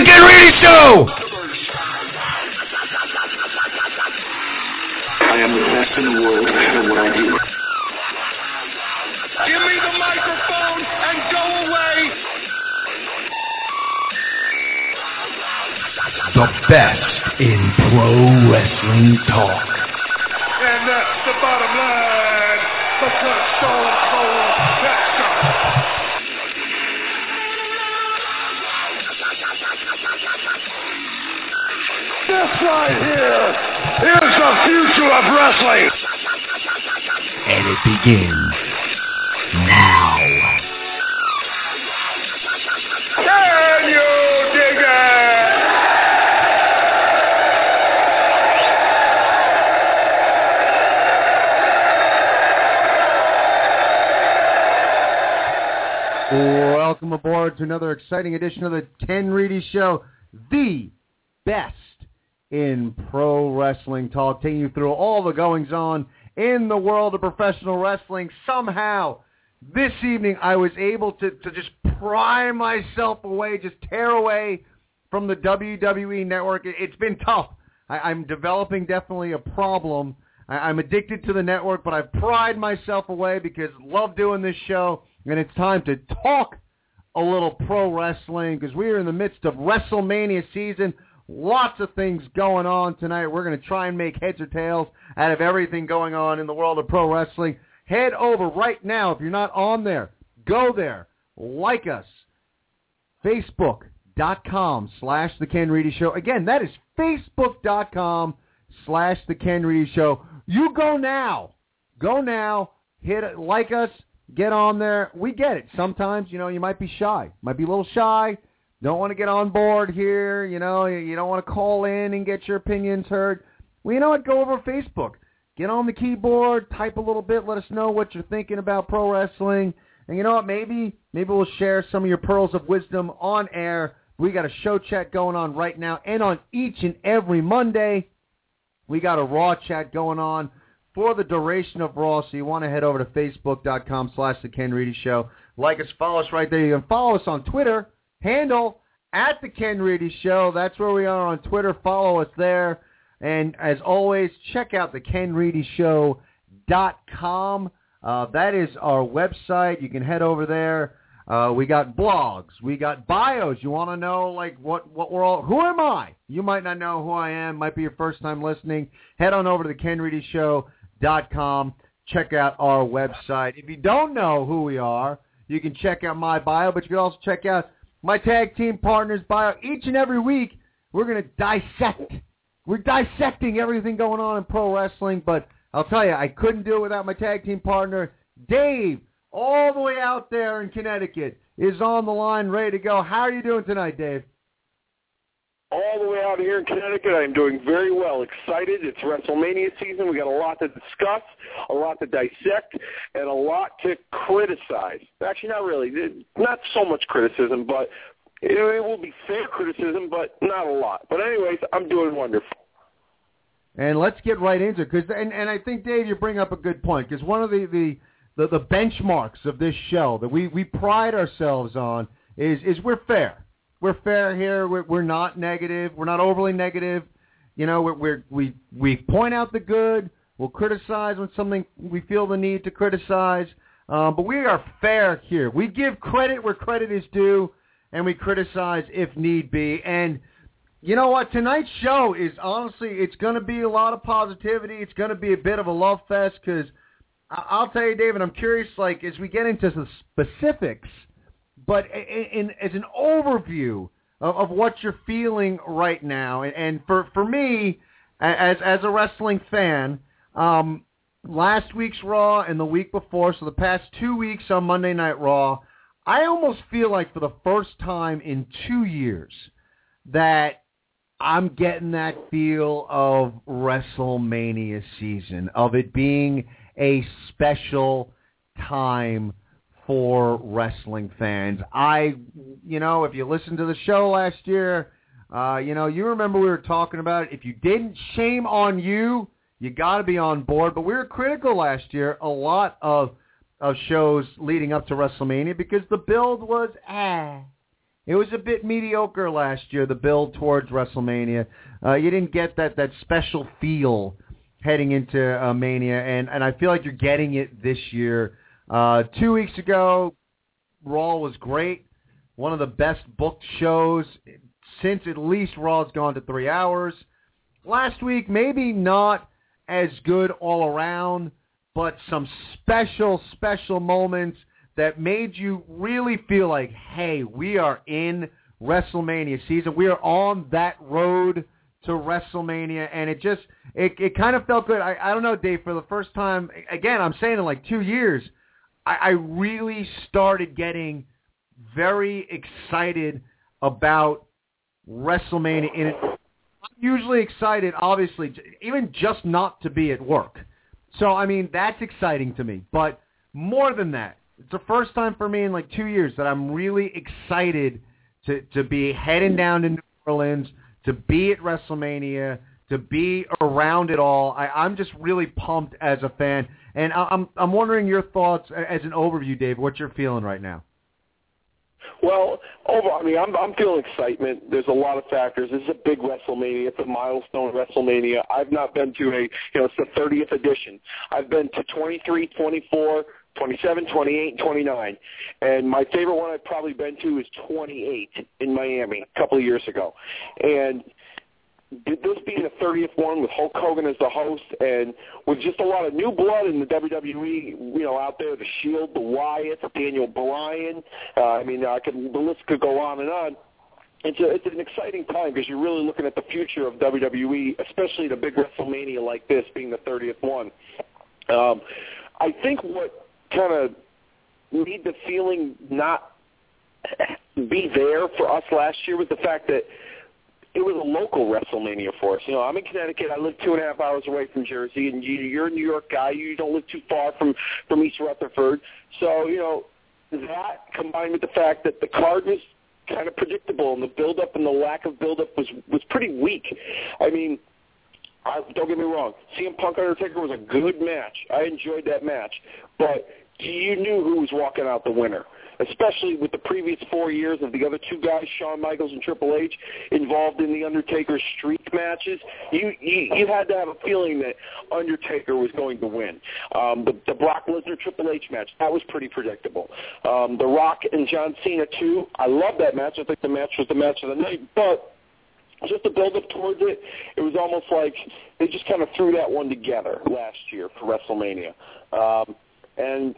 It's time for the Ken Reedy Show! I am the best in the world at what I do. Give me the microphone and go away. The best in pro wrestling talk. This right here is the future of wrestling. And it begins now. Can you dig it? Welcome aboard to another exciting edition of the Ken Reedy Show, the best in pro wrestling talk, taking you through all the goings on in the world of professional wrestling. Somehow, this evening, I was able to, to just pry myself away, just tear away from the WWE network. It, it's been tough. I, I'm developing definitely a problem. I, I'm addicted to the network, but I've pried myself away because love doing this show, and it's time to talk a little pro wrestling because we are in the midst of WrestleMania season. Lots of things going on tonight. We're going to try and make heads or tails out of everything going on in the world of pro wrestling. Head over right now. If you're not on there, go there. Like us. Facebook.com slash The Ken Reedy Show. Again, that is Facebook.com slash The Ken Reedy Show. You go now. Go now. Hit it. Like us. Get on there. We get it. Sometimes, you know, you might be shy. Might be a little shy. Don't want to get on board here. You know, you don't want to call in and get your opinions heard. Well, you know what? Go over Facebook. Get on the keyboard. Type a little bit. Let us know what you're thinking about pro wrestling. And you know what? Maybe maybe we'll share some of your pearls of wisdom on air. We got a show chat going on right now, and on each and every Monday, we got a Raw chat going on for the duration of Raw. So you want to head over to Facebook.com slash The Ken Reedy Show. Like us, follow us right there. You can follow us on Twitter, handle at The Ken Reedy Show. That's where we are on Twitter. Follow us there. And as always, check out the KenReedyShow.com. Uh, that is our website. You can head over there. Uh, we got blogs. We got bios. You want to know like what what we're all? Who am I? You might not know who I am. Might be your first time listening. Head on over to the Ken Reedy Show dot com. Check out our website. If you don't know who we are, you can check out my bio, but you can also check out my tag team partners bio. Each and every week, we're going to dissect. We're dissecting everything going on in pro wrestling, but I'll tell you, I couldn't do it without my tag team partner, Dave, all the way out there in Connecticut, is on the line, ready to go. How are you doing tonight, Dave? All the way out here in Connecticut, I'm doing very well. Excited. It's WrestleMania season. We got a lot to discuss, a lot to dissect, and a lot to criticize. Actually, not really. Not so much criticism, but it, it will be fair criticism, but not a lot. But anyways, I'm doing wonderful. And let's get right into it, because and, and I think Dave, you bring up a good point, because one of the, the the the benchmarks of this show that we we pride ourselves on is is we're fair. We're fair here. We're, we're not negative. We're not overly negative. You know, we're, we're we we point out the good. We'll criticize when something we feel the need to criticize. Um, but we are fair here. We give credit where credit is due, and we criticize if need be. And you know what? Tonight's show is honestly, it's going to be a lot of positivity. It's going to be a bit of a love fest because I'll tell you, David. I'm curious, like as we get into the specifics, but in, in as an overview of, of what you're feeling right now, and, and for for me, as as a wrestling fan, um, last week's Raw and the week before, so the past two weeks on Monday Night Raw, I almost feel like for the first time in two years that I'm getting that feel of WrestleMania season, of it being a special time for wrestling fans. I, you know, if you listened to the show last year, uh, you know, you remember we were talking about it. If you didn't, shame on you. You got to be on board. But we were critical last year, a lot of of shows leading up to WrestleMania because the build was ah. It was a bit mediocre last year, the build towards WrestleMania. Uh, you didn't get that, that special feel heading into uh, Mania, and, and I feel like you're getting it this year. Uh, two weeks ago, Raw was great. One of the best booked shows since at least Raw's gone to three hours. Last week, maybe not as good all around, but some special, special moments that made you really feel like, hey, we are in WrestleMania season. We are on that road to WrestleMania, and it just it it kind of felt good. I I don't know, Dave. For the first time, again, I'm saying in like two years, I, I really started getting very excited about WrestleMania. In it, I'm usually excited, obviously, even just not to be at work. So I mean, that's exciting to me. But more than that, it's the first time for me in like two years that I'm really excited to to be heading down to New Orleans, to be at WrestleMania, to be around it all. I, I'm just really pumped as a fan, and I'm I'm wondering your thoughts as an overview, Dave. What you're feeling right now? Well, over. I mean, I'm I'm feeling excitement. There's a lot of factors. This is a big WrestleMania. It's a milestone WrestleMania. I've not been to a, you know, it's the 30th edition. I've been to 23, 24, 27, 28, and 29. And my favorite one I've probably been to is 28 in Miami a couple of years ago. And this being the 30th one with Hulk Hogan as the host and with just a lot of new blood in the WWE, you know, out there, the Shield, the Wyatts, Daniel Bryan. Uh, I mean, I could the list could go on and on. It's a, it's an exciting time because you're really looking at the future of WWE, especially the big WrestleMania like this being the 30th one. Um, I think what kind of made the feeling not be there for us last year was the fact that it was a local WrestleMania for us. You know, I'm in Connecticut. I live two and a half hours away from Jersey, and you, you're a New York guy. You don't live too far from from East Rutherford. So, you know, that combined with the fact that the card was kind of predictable, and the build-up and the lack of build-up was was pretty weak. I mean, I, don't get me wrong. CM Punk Undertaker was a good match. I enjoyed that match, but you knew who was walking out the winner especially with the previous four years of the other two guys, Shawn Michaels and Triple H, involved in the Undertaker streak matches, you you, you had to have a feeling that Undertaker was going to win. Um, the, the Brock Lesnar Triple H match that was pretty predictable. Um, the Rock and John Cena too. I love that match. I think the match was the match of the night, but just to build up towards it, it was almost like they just kind of threw that one together last year for WrestleMania. Um, and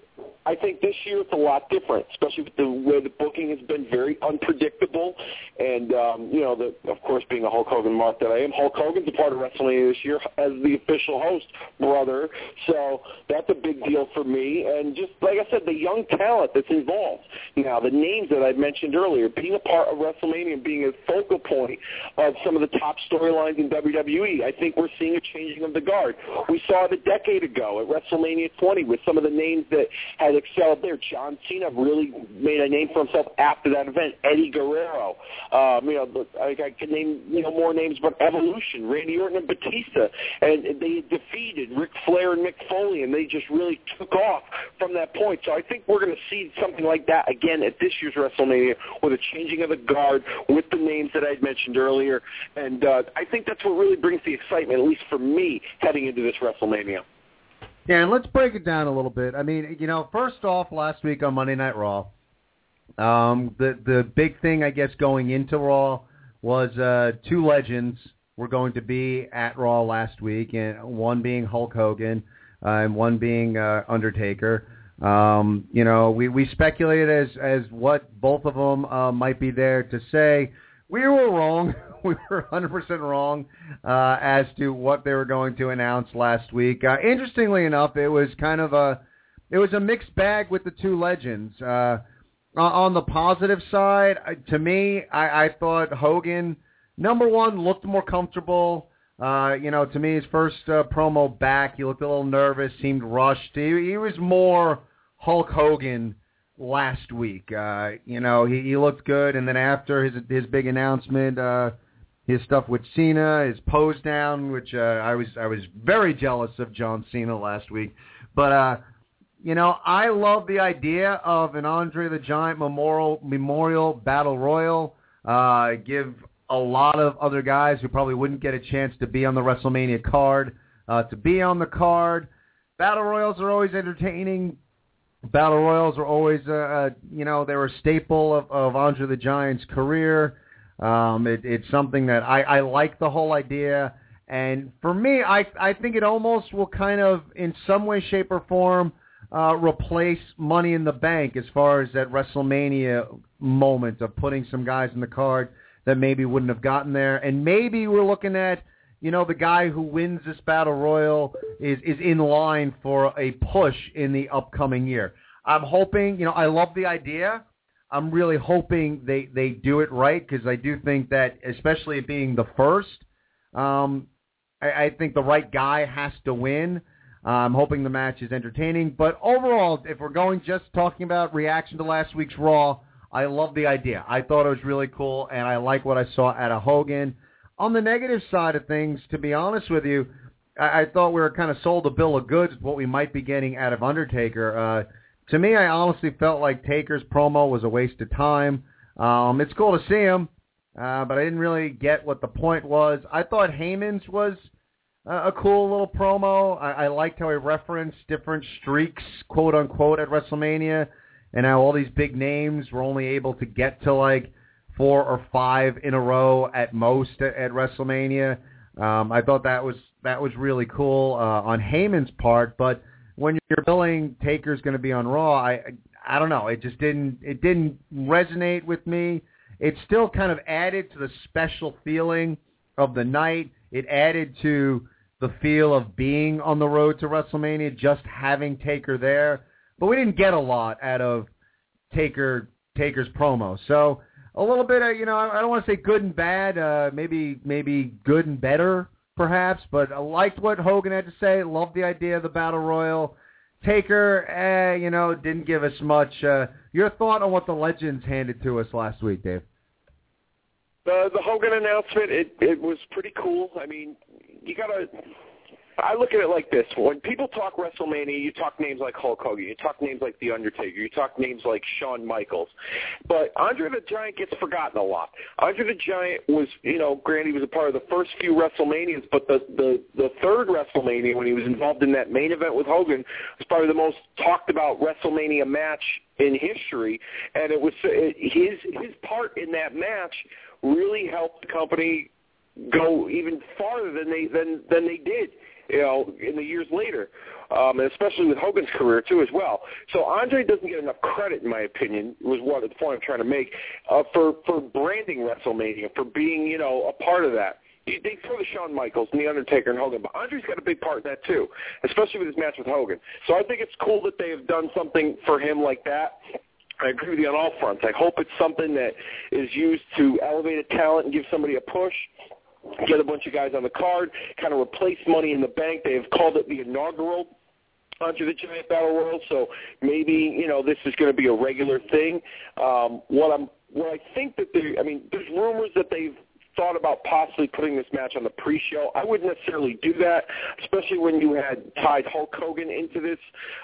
I think this year it's a lot different, especially with the way the booking has been very unpredictable. And um, you know, the, of course, being a Hulk Hogan mark that I am, Hulk Hogan's a part of WrestleMania this year as the official host, brother. So that's a big deal for me. And just like I said, the young talent that's involved. Now, the names that I mentioned earlier, being a part of WrestleMania and being a focal point of some of the top storylines in WWE, I think we're seeing a changing of the guard. We saw it a decade ago at WrestleMania 20 with some of the names that had excelled there. John Cena really made a name for himself after that event. Eddie Guerrero, um, you know, I, I could name you know more names, but Evolution, Randy Orton and Batista, and they defeated Ric Flair and Mick Foley, and they just really took off from that point. So I think we're going to see something like that again at this year's WrestleMania with a changing of the guard with the names that I'd mentioned earlier, and uh, I think that's what really brings the excitement, at least for me, heading into this WrestleMania. Yeah, and let's break it down a little bit. I mean, you know, first off, last week on Monday Night Raw, um, the the big thing I guess going into Raw was uh, two legends were going to be at Raw last week, and one being Hulk Hogan, uh, and one being uh, Undertaker. Um, you know, we we speculated as as what both of them uh, might be there to say. We were wrong. we were 100% wrong uh, as to what they were going to announce last week. Uh, interestingly enough, it was kind of a it was a mixed bag with the two legends. Uh, on the positive side, to me, I, I thought Hogan, number one, looked more comfortable. Uh, you know, to me, his first uh, promo back, he looked a little nervous, seemed rushed. He, he was more Hulk Hogan last week. Uh, you know, he, he looked good, and then after his his big announcement, uh, his stuff with Cena, his pose down, which uh, I was I was very jealous of John Cena last week, but uh, you know, I love the idea of an Andre the Giant memorial memorial battle royal. Uh, give a lot of other guys who probably wouldn't get a chance to be on the WrestleMania card uh, to be on the card. Battle royals are always entertaining. Battle royals are always, uh, uh, you know, they were a staple of, of Andre the Giant's career. Um, it, it's something that I, I like the whole idea. And for me, I, I think it almost will kind of, in some way, shape, or form, uh, replace Money in the Bank as far as that WrestleMania moment of putting some guys in the card that maybe wouldn't have gotten there. And maybe we're looking at, you know, the guy who wins this battle royal is, is in line for a push in the upcoming year. I'm hoping, you know, I love the idea. I'm really hoping they, they do it right because I do think that, especially it being the first, um, I, I think the right guy has to win. Uh, I'm hoping the match is entertaining. But overall, if we're going just talking about reaction to last week's Raw, I love the idea. I thought it was really cool, and I like what I saw out of Hogan. On the negative side of things, to be honest with you, I, I thought we were kind of sold a bill of goods what we might be getting out of Undertaker. Uh, to me, I honestly felt like Taker's promo was a waste of time. Um, it's cool to see him, uh, but I didn't really get what the point was. I thought Heyman's was uh, a cool little promo. I, I liked how he referenced different streaks, quote unquote, at WrestleMania, and how all these big names were only able to get to like four or five in a row at most at, at WrestleMania. Um, I thought that was that was really cool uh, on Heyman's part, but when you're billing Taker's going to be on Raw, I I don't know. It just didn't it didn't resonate with me. It still kind of added to the special feeling of the night. It added to the feel of being on the road to WrestleMania, just having Taker there. But we didn't get a lot out of Taker Taker's promo. So a little bit of you know I don't want to say good and bad, uh, maybe maybe good and better perhaps. But I liked what Hogan had to say. Loved the idea of the battle royal. Taker, eh, you know, didn't give us much. Uh, your thought on what the legends handed to us last week, Dave? The the Hogan announcement, it it was pretty cool. I mean, you gotta. I look at it like this: when people talk WrestleMania, you talk names like Hulk Hogan, you talk names like The Undertaker, you talk names like Shawn Michaels, but Andre the Giant gets forgotten a lot. Andre the Giant was, you know, granted he was a part of the first few WrestleManias, but the the the third WrestleMania when he was involved in that main event with Hogan was probably the most talked about WrestleMania match in history, and it was his his part in that match really helped the company go even farther than they than than they did you know in the years later um and especially with Hogan's career too as well so Andre doesn't get enough credit in my opinion was what the point I'm trying to make uh for for branding WrestleMania for being you know a part of that they throw the Shawn Michaels and the Undertaker and Hogan, but Andre's got a big part in that too, especially with his match with Hogan. So I think it's cool that they have done something for him like that. I agree with you on all fronts. I hope it's something that is used to elevate a talent and give somebody a push, get a bunch of guys on the card, kind of replace Money in the Bank. They have called it the inaugural Andre the Giant Battle Royal, so maybe you know this is going to be a regular thing. Um, what I'm, what I think that they, I mean, there's rumors that they've thought about possibly putting this match on the pre-show. I wouldn't necessarily do that, especially when you had tied Hulk Hogan into this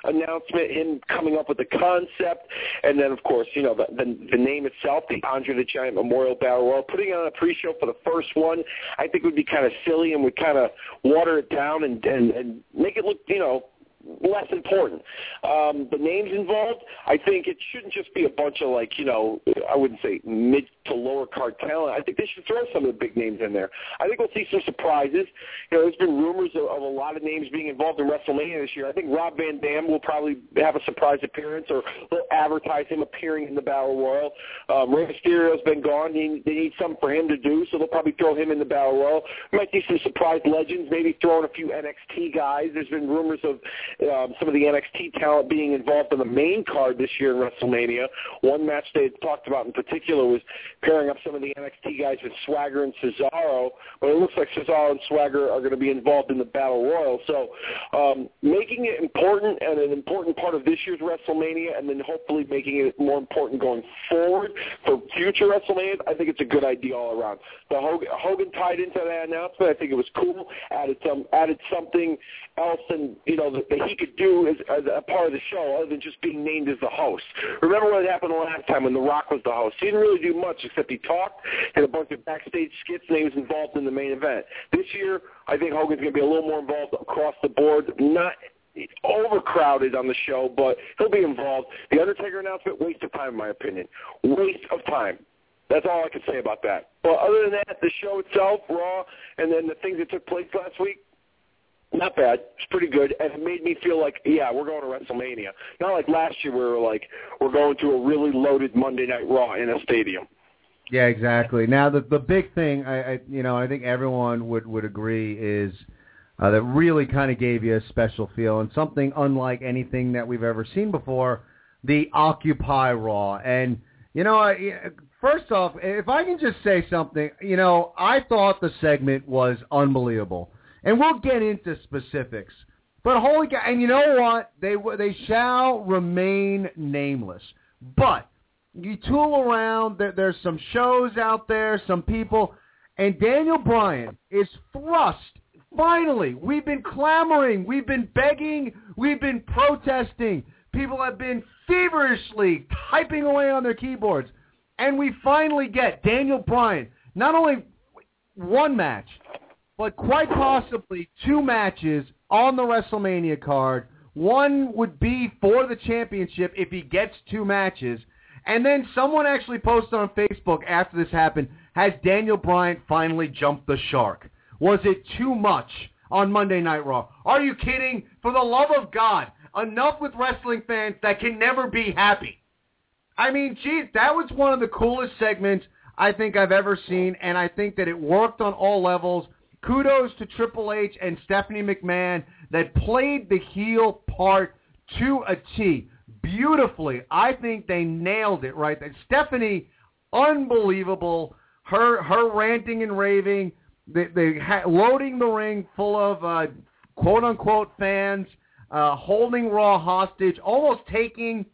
announcement, him coming up with the concept, and then of course, you know, the the, the name itself, the Andre the Giant Memorial Battle Royal. Putting it on a pre-show for the first one, I think would be kind of silly and would kind of water it down and and and make it look, you know, less important. Um, the names involved, I think it shouldn't just be a bunch of like, you know, I wouldn't say mid to lower card talent. I think they should throw some of the big names in there. I think we'll see some surprises. You know, there's been rumors of, of a lot of names being involved in WrestleMania this year. I think Rob Van Dam will probably have a surprise appearance, or they'll advertise him appearing in the Battle Royal. Um, Rey Mysterio's been gone. He, they need something for him to do, so they'll probably throw him in the Battle Royal. We might see some surprise legends, maybe throwing a few NXT guys. There's been rumors of um, some of the NXT talent being involved in the main card this year in WrestleMania. One match they had talked about in particular was pairing up some of the NXT guys with Swagger and Cesaro, but it looks like Cesaro and Swagger are going to be involved in the Battle Royal. So um, making it important and an important part of this year's WrestleMania, and then hopefully making it more important going forward for future WrestleMania, I think it's a good idea all around. The Hogan, Hogan tied into that announcement. I think it was cool. Added some added something else, and you know that he could do as, as a part of the show, other than just being named as the host. Remember what happened the last time when The Rock was the host? He didn't really do much except he talked and a bunch of backstage skits, and he was involved in the main event. This year, I think Hogan's going to be a little more involved across the board. Not overcrowded on the show, but he'll be involved. The Undertaker announcement, waste of time, in my opinion. Waste of time. That's all I can say about that. But other than that, the show itself, Raw, and then the things that took place last week, not bad. It's pretty good, and it made me feel like, yeah, we're going to WrestleMania. Not like last year, where we were like, we're going to a really loaded Monday Night Raw in a stadium. Yeah, exactly. Now the the big thing, I, I you know, I think everyone would would agree is uh, that really kind of gave you a special feel and something unlike anything that we've ever seen before. The Occupy Raw, and you know, I, first off, if I can just say something, you know, I thought the segment was unbelievable, and we'll get into specifics. But holy cow! And you know what? They they shall remain nameless. But you tool around. There, there's some shows out there, some people, and Daniel Bryan is thrust. Finally, we've been clamoring, we've been begging, we've been protesting. People have been feverishly typing away on their keyboards, and we finally get Daniel Bryan. Not only one match, but quite possibly two matches on the WrestleMania card. One would be for the championship if he gets two matches. And then someone actually posted on Facebook after this happened, has Daniel Bryan finally jumped the shark? Was it too much on Monday Night Raw? Are you kidding? For the love of God, enough with wrestling fans that can never be happy. I mean, geez, that was one of the coolest segments I think I've ever seen, and I think that it worked on all levels. Kudos to Triple H and Stephanie McMahon that played the heel part to a T beautifully. I think they nailed it right. Stephanie, unbelievable. Her her ranting and raving, they, they ha- loading the ring full of uh, quote unquote fans, uh, holding Raw hostage, almost taking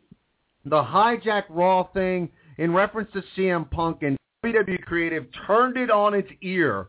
the hijack Raw thing in reference to CM Punk and WWE Creative turned it on its ear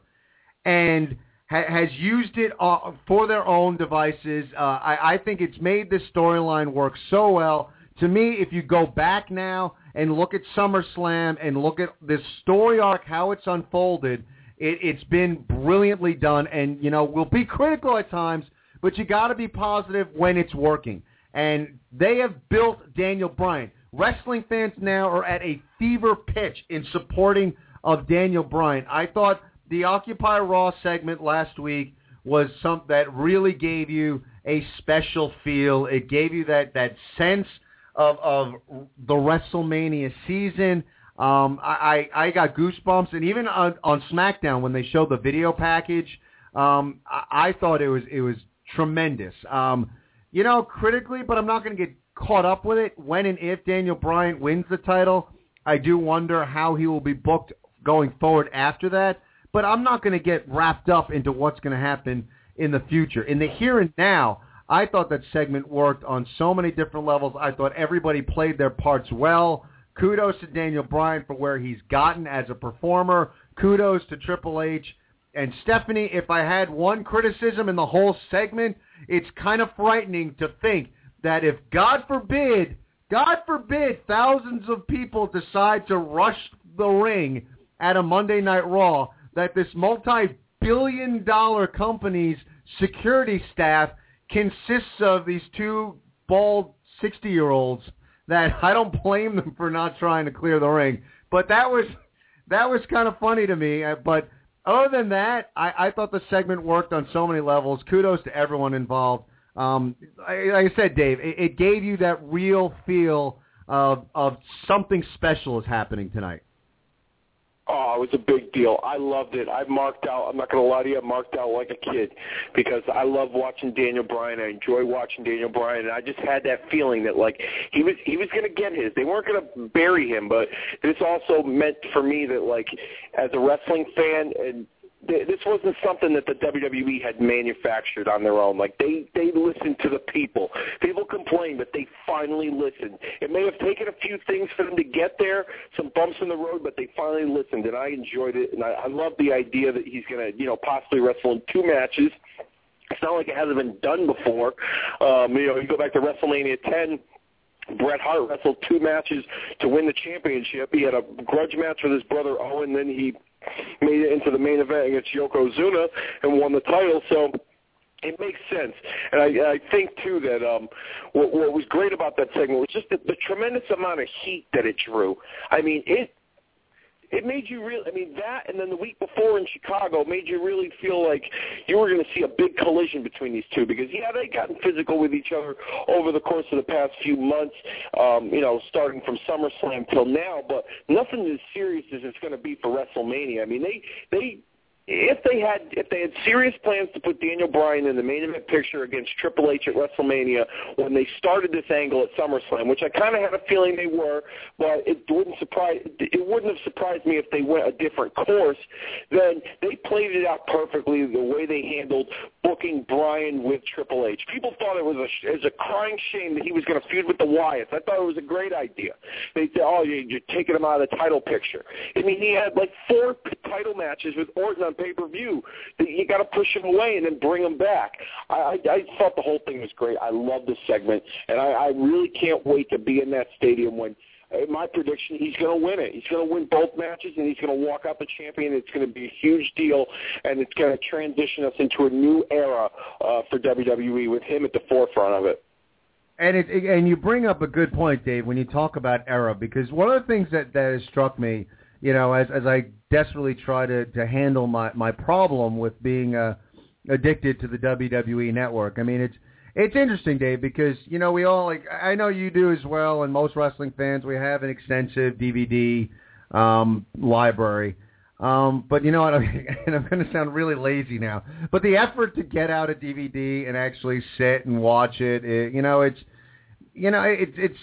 and ha- has used it uh, for their own devices. Uh, I, I think it's made this storyline work so well. To me, if you go back now and look at SummerSlam and look at this story arc, how it's unfolded, it, it's been brilliantly done. And, you know, we'll be critical at times, but you got to be positive when it's working. And they have built Daniel Bryan. Wrestling fans now are at a fever pitch in supporting of Daniel Bryan. I thought the Occupy Raw segment last week was something that really gave you a special feel. It gave you that, that sense of, of the WrestleMania season. Um, I, I got goosebumps, and even on, on SmackDown when they showed the video package, um, I, I thought it was it was tremendous. Um, you know, critically, but I'm not going to get caught up with it. When and if Daniel Bryan wins the title, I do wonder how he will be booked going forward after that. But I'm not going to get wrapped up into what's going to happen in the future. In the here and now, I thought that segment worked on so many different levels. I thought everybody played their parts well. Kudos to Daniel Bryan for where he's gotten as a performer. Kudos to Triple H. And Stephanie, if I had one criticism in the whole segment, it's kind of frightening to think that if, God forbid, God forbid, thousands of people decide to rush the ring at a Monday Night Raw, that this multi-billion dollar company's security staff consists of these two bald 60-year-olds that I don't blame them for not trying to clear the ring. But that was that was kind of funny to me. Uh, But other than that, I, I thought the segment worked on so many levels. Kudos to everyone involved. Um, like I said, Dave, it, it gave you that real feel of of something special is happening tonight. Oh, it was a big deal. I loved it. I marked out. I'm not going to lie to you. I marked out like a kid because I love watching Daniel Bryan. I enjoy watching Daniel Bryan, and I just had that feeling that like he was he was going to get his. They weren't going to bury him, but this also meant for me that like as a wrestling fan and this wasn't something that the WWE had manufactured on their own. Like they they listened to the people. People complained, but they finally listened. It may have taken a few things for them to get there, some bumps in the road, but they finally listened, and I enjoyed it. And I, I love the idea that he's to you know possibly wrestle in two matches. It's not like it hasn't been done before. Um, you know, you go back to WrestleMania 10. Bret Hart wrestled two matches to win the championship. He had a grudge match with his brother Owen, then he made it into the main event against Yokozuna and won the title. So it makes sense, and I, I think too that um, what, what was great about that segment was just the, the tremendous amount of heat that it drew. I mean, it it made you really, I mean, that and then the week before in Chicago made you really feel like you were going to see a big collision between these two because, yeah, they've gotten physical with each other over the course of the past few months, um, you know, starting from SummerSlam till now, but nothing as serious as it's going to be for WrestleMania. I mean, they, they, if they had if they had serious plans to put Daniel Bryan in the main event picture against Triple H at WrestleMania when they started this angle at SummerSlam, which I kind of had a feeling they were, but it wouldn't surprise it wouldn't have surprised me if they went a different course. Then they played it out perfectly the way they handled booking Bryan with Triple H. People thought it was a it was a crying shame that he was going to feud with the Wyatts. I thought it was a great idea. They said, "Oh, you- you're taking him out of the title picture." I mean, he had like four title matches with Orton pay per view. You got to push him away and then bring him back. I, I, I thought the whole thing was great. I love this segment, and I, I really can't wait to be in that stadium when. My prediction, he's going to win it. He's going to win both matches, and he's going to walk out the champion. It's going to be a huge deal, and it's going to transition us into a new era uh, for WWE with him at the forefront of it. And it- and you bring up a good point, Dave, when you talk about era, because one of the things that that has struck me, you know, as as I desperately try to to handle my my problem with being uh, addicted to the WWE network. I mean, it's it's interesting, Dave, because you know we all like I know you do as well, and most wrestling fans we have an extensive DVD um, library. Um, but you know what? And I'm going to sound really lazy now. But the effort to get out a DVD and actually sit and watch it, it you know, it's you know, it's it's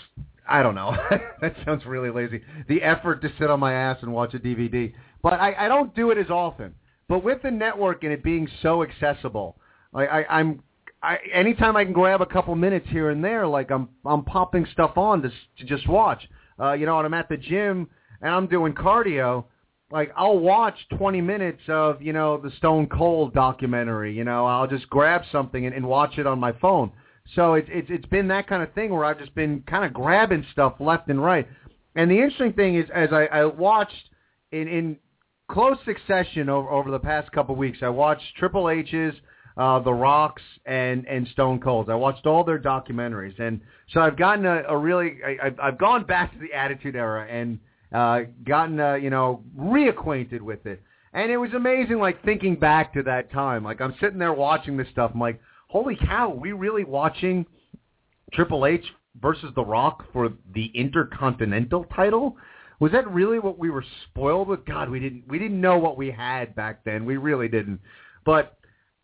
I don't know. that sounds really lazy. The effort to sit on my ass and watch a DVD, but I, I don't do it as often. But with the network and it being so accessible, I, I, I'm I, anytime I can grab a couple minutes here and there, like I'm I'm popping stuff on to, to just watch. Uh, you know, when I'm at the gym and I'm doing cardio, like I'll watch 20 minutes of you know the Stone Cold documentary. You know, I'll just grab something and, and watch it on my phone. So it's it's it's been that kind of thing where I've just been kind of grabbing stuff left and right. And the interesting thing is, as I, I watched in in close succession over over the past couple of weeks, I watched Triple H's, uh, The Rocks, and and Stone Cold's. I watched all their documentaries, and so I've gotten a, a really I, I've, I've gone back to the Attitude Era and uh, gotten uh, you know reacquainted with it. And it was amazing, like thinking back to that time. Like I'm sitting there watching this stuff. I'm like, holy cow, we really watching Triple H versus The Rock for the Intercontinental title? Was that really what we were spoiled with? God, we didn't we didn't know what we had back then. We really didn't. But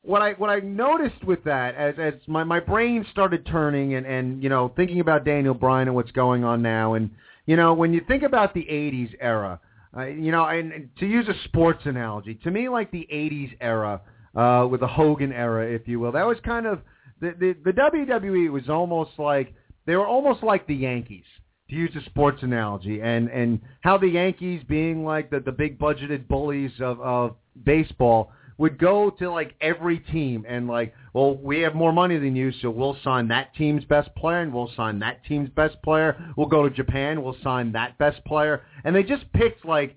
what I what I noticed with that as as my my brain started turning and and you know thinking about Daniel Bryan and what's going on now and you know when you think about the 80s era uh, you know and, and to use a sports analogy to me like the 80s era uh with the Hogan era if you will that was kind of the the, the WWE was almost like they were almost like the Yankees to use a sports analogy and and how the Yankees being like the the big budgeted bullies of of baseball would go to like every team and like, well, we have more money than you, so we'll sign that team's best player and we'll sign that team's best player. We'll go to Japan, we'll sign that best player. And they just picked like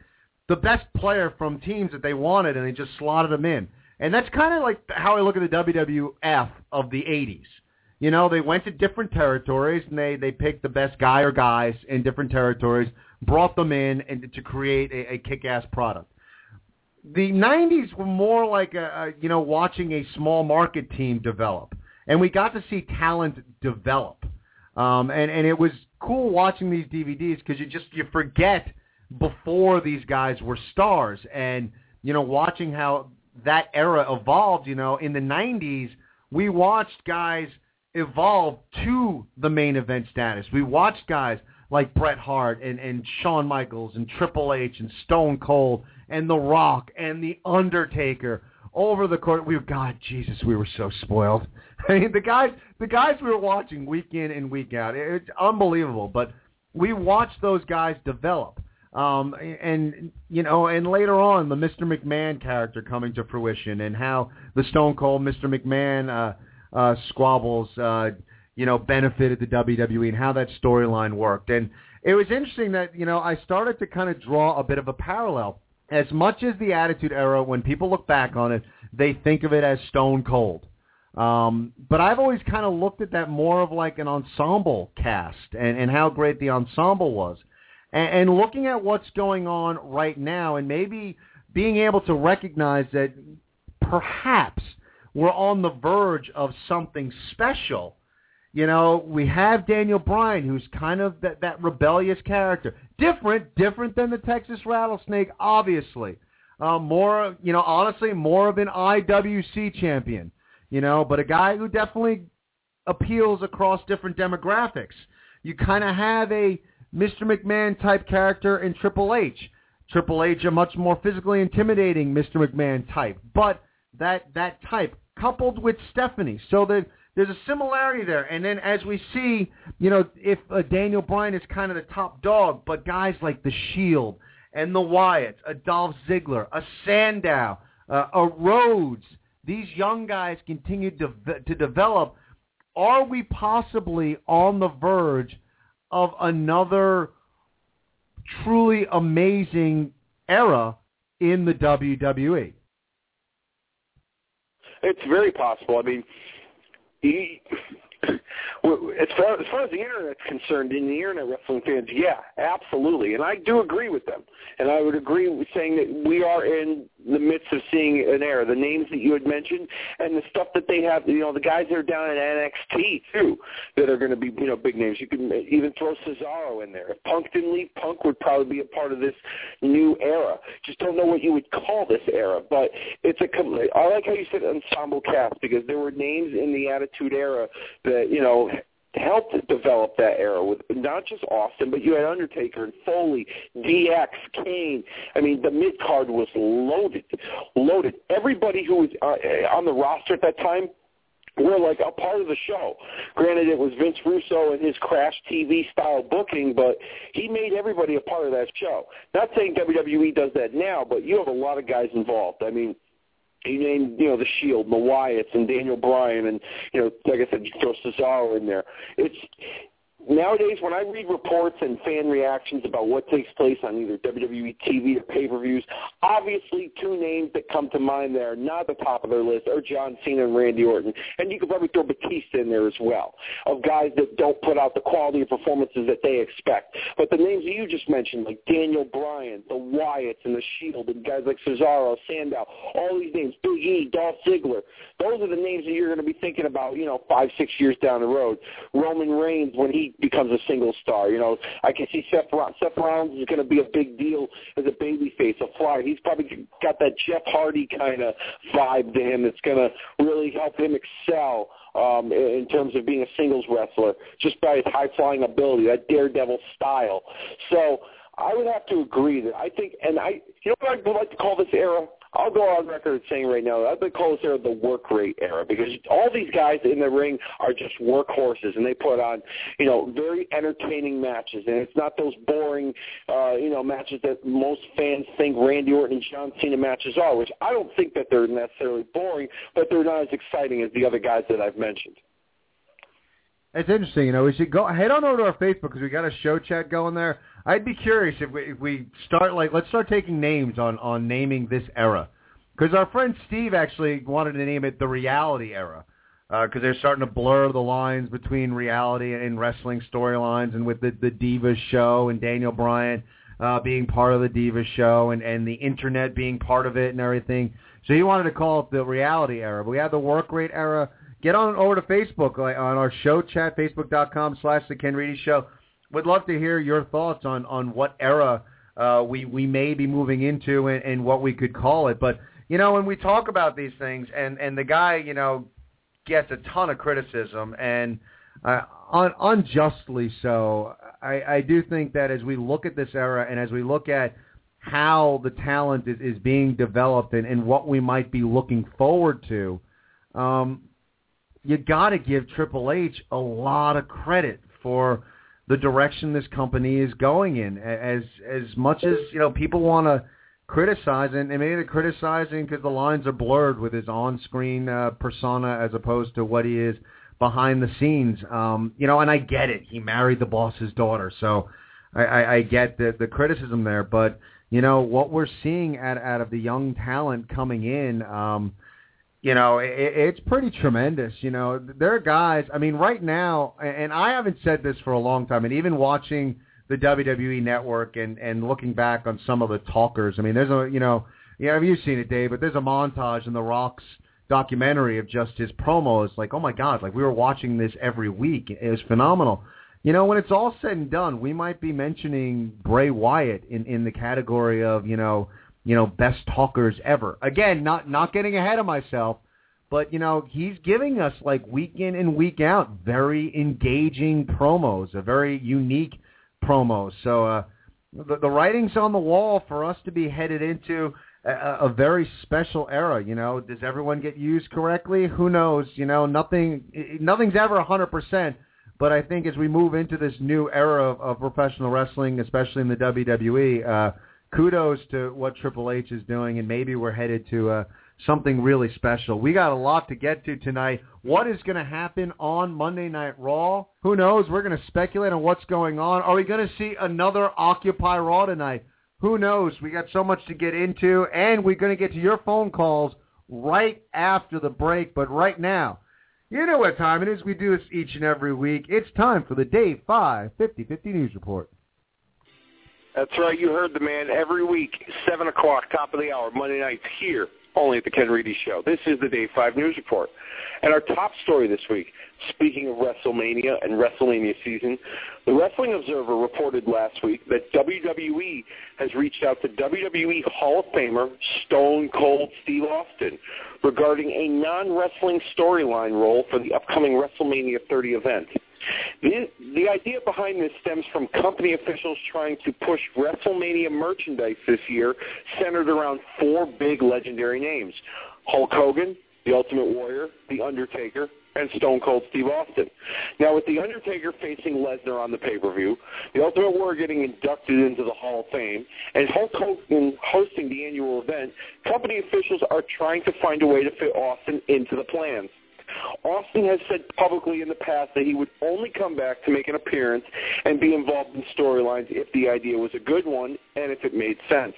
the best player from teams that they wanted and they just slotted them in. And that's kind of like how I look at the WWF of the 80s. You know, they went to different territories and they they picked the best guy or guys in different territories, brought them in and to create a, a kick-ass product. The 90s were more like a, a you know watching a small market team develop, and we got to see talent develop. Um, and and it was cool watching these DVDs because you just you forget before these guys were stars, and you know watching how that era evolved. You know, in the '90s, we watched guys evolve to the main event status. We watched guys like Bret Hart and, and Shawn Michaels and Triple H and Stone Cold and The Rock and The Undertaker over the court. We God, Jesus, we were so spoiled. I mean, the guys, the guys we were watching week in and week out, it's unbelievable. But we watched those guys develop. Um, and you know, and later on, the Mr. McMahon character coming to fruition, and how the Stone Cold Mr. McMahon uh, uh, squabbles, uh, you know, benefited the WWE, and how that storyline worked. And it was interesting that you know I started to kind of draw a bit of a parallel. As much as the Attitude Era, when people look back on it, they think of it as Stone Cold. Um, but I've always kind of looked at that more of like an ensemble cast and, and how great the ensemble was. And, and looking at what's going on right now and maybe being able to recognize that perhaps we're on the verge of something special. You know, we have Daniel Bryan, who's kind of that, that rebellious character. Different, different than the Texas Rattlesnake, obviously. Uh, more, you know, honestly, more of an IWC champion you know, but a guy who definitely appeals across different demographics. You kind of have a Mr. McMahon type character in Triple H. Triple H, a much more physically intimidating Mr. McMahon type, but that that type coupled with Stephanie, so that there's a similarity there. And then as we see, you know, if uh, Daniel Bryan is kind of the top dog, but guys like the Shield and the Wyatts, a Dolph Ziggler, a Sandow, uh, a Rhodes, these young guys continue to, to develop, are we possibly on the verge of another truly amazing era in the WWE? It's very possible. I mean, he, as far, as far as the internet's concerned, in the internet wrestling fans, yeah, absolutely, and I do agree with them. And I would agree with saying that we are in the midst of seeing an era. The names that you had mentioned and the stuff that they have, you know, the guys that are down at NXT too, that are going to be, you know, big names. You can even throw Cesaro in there. If Punk didn't leave, Punk would probably be a part of this new era. Just don't know what you would call this era, but it's a. I like how you said ensemble cast because there were names in the Attitude Era that you know helped develop that era with not just Austin, but you had Undertaker and Foley, DX, Kane. I mean, the mid card was loaded, loaded. Everybody who was uh, on the roster at that time were like a part of the show. Granted, it was Vince Russo and his Crash TV style booking, but he made everybody a part of that show. Not saying WWE does that now, but you have a lot of guys involved. I mean, he named, you know, the Shield, the Wyatts, and Daniel Bryan, and you know, like I said, throw Cesaro in there. It's nowadays when I read reports and fan reactions about what takes place on either WWE TV or pay-per-views, obviously two names that come to mind that are not at the top of their list are John Cena and Randy Orton. And you could probably throw Batista in there as well, of guys that don't put out the quality of performances that they expect. But the names that you just mentioned, like Daniel Bryan, the Wyatts, and the Shield, and guys like Cesaro, Sandow, all these names, Big E, Dolph Ziggler, those are the names that you're going to be thinking about, you know, five, six years down the road. Roman Reigns, when he becomes a single star. You know, I can see Seth, Seth Rollins is going to be a big deal as a babyface, a flyer. He's probably got that Jeff Hardy kind of vibe to him that's going to really help him excel um, in terms of being a singles wrestler, just by his high flying ability, that daredevil style. So I would have to agree that I think, and I, you know what I would like to call this era? I'll go on record saying right now I've been calling this era the work rate era because all these guys in the ring are just workhorses and they put on, you know, very entertaining matches and it's not those boring, uh, you know, matches that most fans think Randy Orton and John Cena matches are, which I don't think that they're necessarily boring, but they're not as exciting as the other guys that I've mentioned. It's interesting, you know. We should go head on over to our Facebook because we got a show chat going there. I'd be curious if we, if we start like let's start taking names on on naming this era, because our friend Steve actually wanted to name it the reality era. because they're starting to blur the lines between reality and wrestling storylines, and with the the Divas show and Daniel Bryan uh, being part of the Divas show and and the internet being part of it and everything. So he wanted to call it the reality era. But we had the work rate era. Get on over to Facebook like, on our show chat, facebook.com slash the Ken Reedy Show. Would love to hear your thoughts on on what era uh, we we may be moving into and, and what we could call it. But you know, when we talk about these things, and and the guy, you know, gets a ton of criticism and uh, un, unjustly so. I, I do think that as we look at this era and as we look at how the talent is, is being developed and, and what we might be looking forward to, um, you got to give Triple H a lot of credit for the direction this company is going in. As as much as you know, people want to criticize, and, and maybe they're criticizing because the lines are blurred with his on-screen uh, persona as opposed to what he is behind the scenes. Um, you know, and I get it. He married the boss's daughter, so I, I, I get the the criticism there. But you know what we're seeing out out of the young talent coming in. Um, you know, it, it's pretty tremendous. You know, there are guys. I mean, right now, and I haven't said this for a long time, and even watching the WWE Network and and looking back on some of the talkers. I mean, there's a you know, yeah, have you seen it, Dave? But there's a montage in the Rock's documentary of just his promos. Like, oh my God, like we were watching this every week. It was phenomenal. You know, when it's all said and done, we might be mentioning Bray Wyatt in in the category of you know you know, best talkers ever. Again, not not getting ahead of myself, but you know, he's giving us like week in and week out very engaging promos, a very unique promos. So uh, the, the writing's on the wall for us to be headed into a, a very special era. You know, does everyone get used correctly? Who knows? You know, nothing nothing's ever a hundred percent. But I think as we move into this new era of, of professional wrestling, especially in the WWE, uh, kudos to what Triple H is doing, and maybe we're headed to uh, something really special. We got a lot to get to tonight. What is going to happen on Monday Night Raw? Who knows? We're going to speculate on what's going on. Are we going to see another Occupy Raw tonight? Who knows? We got so much to get into, and we're going to get to your phone calls right after the break. But right now, you know what time it is. We do this each and every week. It's time for the Day 5 50-50 News Report. That's right. You heard the man every week, 7 o'clock, top of the hour, Monday nights here, only at the Ken Reedy Show. This is the Day 5 News Report. And our top story this week, speaking of WrestleMania and WrestleMania season, the Wrestling Observer reported last week that WWE has reached out to WWE Hall of Famer Stone Cold Steve Austin regarding a non-wrestling storyline role for the upcoming WrestleMania 30 event. The, the idea behind this stems from company officials trying to push WrestleMania merchandise this year centered around four big legendary names. Hulk Hogan, The Ultimate Warrior, The Undertaker, and Stone Cold Steve Austin. Now, with The Undertaker facing Lesnar on the pay-per-view, The Ultimate Warrior getting inducted into the Hall of Fame, and Hulk Hogan hosting the annual event, company officials are trying to find a way to fit Austin into the plans. Austin has said publicly in the past that he would only come back to make an appearance and be involved in storylines if the idea was a good one and if it made sense.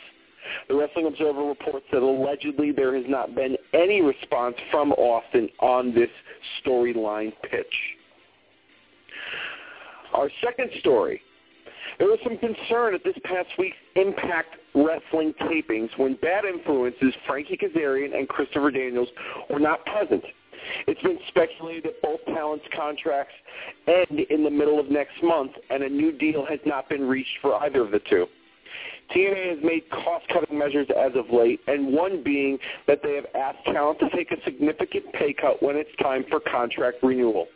The Wrestling Observer reports that allegedly there has not been any response from Austin on this storyline pitch. Our second story. There was some concern at this past week's Impact Wrestling tapings when Bad Influences Frankie Kazarian and Christopher Daniels were not present. It's been speculated that both talents' contracts end in the middle of next month, and a new deal has not been reached for either of the two. TNA has made cost-cutting measures as of late, and one being that they have asked talent to take a significant pay cut when it's time for contract renewal.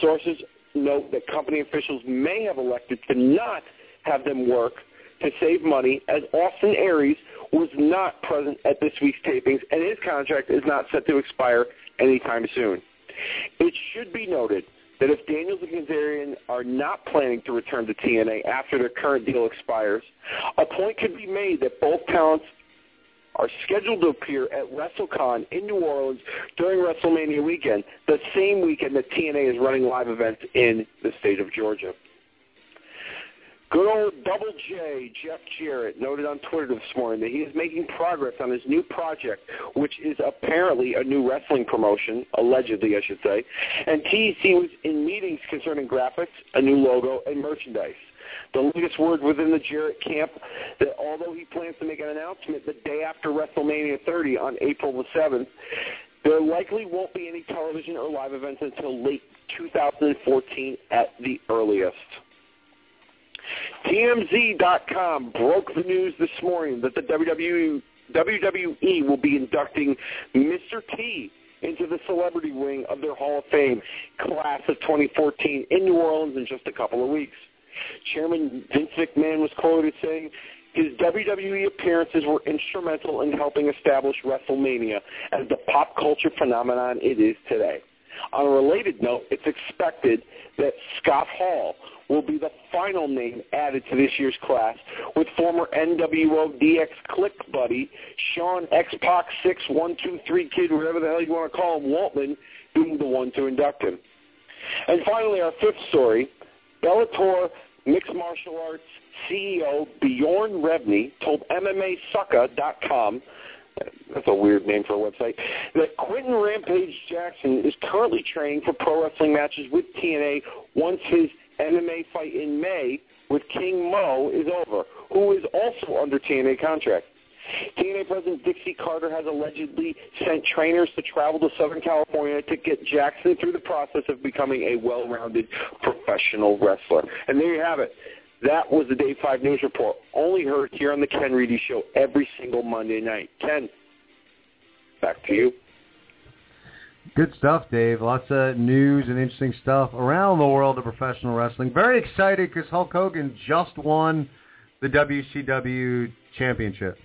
Sources note that company officials may have elected to not have them work to save money, as Austin Aries was not present at this week's tapings, and his contract is not set to expire anytime soon. It should be noted that if Daniels and Kazarian are not planning to return to TNA after their current deal expires, a point could be made that both talents are scheduled to appear at WrestleCon in New Orleans during WrestleMania weekend, the same weekend that TNA is running live events in the state of Georgia. Good old Double J, Jeff Jarrett, noted on Twitter this morning that he is making progress on his new project, which is apparently a new wrestling promotion, allegedly, I should say. And TEC was in meetings concerning graphics, a new logo, and merchandise. The latest word within the Jarrett camp that although he plans to make an announcement the day after WrestleMania 30 on April the 7th, there likely won't be any television or live events until late 2014 at the earliest. TMZ.com broke the news this morning that the WWE, WWE will be inducting Mr. T into the celebrity wing of their Hall of Fame class of 2014 in New Orleans in just a couple of weeks. Chairman Vince McMahon was quoted saying, his WWE appearances were instrumental in helping establish WrestleMania as the pop culture phenomenon it is today. On a related note, it's expected that Scott Hall will be the final name added to this year's class, with former NWO DX Kliq buddy Sean X Pac Six One Two Three Kid, whatever the hell you want to call him, Waltman, being the one to induct him. And finally, our fifth story: Bellator mixed martial arts CEO Bjorn Rebney told MMAsucka.com that's a weird name for a website, that Quinton Rampage Jackson is currently training for pro wrestling matches with TNA once his MMA fight in May with King Mo is over, who is also under TNA contract. TNA President Dixie Carter has allegedly sent trainers to travel to Southern California to get Jackson through the process of becoming a well-rounded professional wrestler. And there you have it. That was the Day 5 News Report, only heard here on the Ken Reedy Show every single Monday night. Ken, back to you. Good stuff, Dave. Lots of news and interesting stuff around the world of professional wrestling. Very excited because Hulk Hogan just won the WCW championship.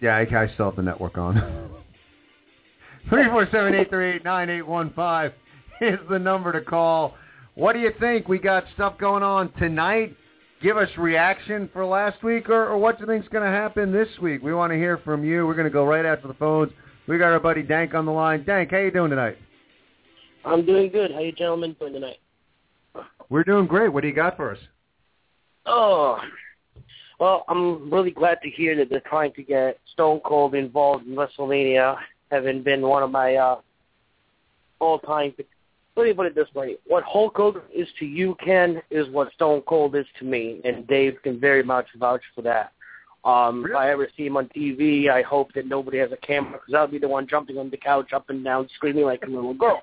Yeah, I, I still have the network on. Three four seven eight three eight nine eight one five is the number to call. What do you think? We got stuff going on tonight. Give us reaction for last week, or, or what do you think's going to happen this week? We want to hear from you. We're going to go right after the phones. We got our buddy Dank on the line. Dank, how you doing tonight? I'm doing good. How you gentlemen doing tonight? We're doing great. What do you got for us? Oh, well, I'm really glad to hear that they're trying to get Stone Cold involved in WrestleMania, having been one of my uh, all-time. Let me put it this way: what Hulk Hogan is to you, Ken, is what Stone Cold is to me, and Dave can very much vouch for that. Um, really? If I ever see him on TV, I hope that nobody has a camera because I'll be the one jumping on the couch up and down, screaming like a little girl.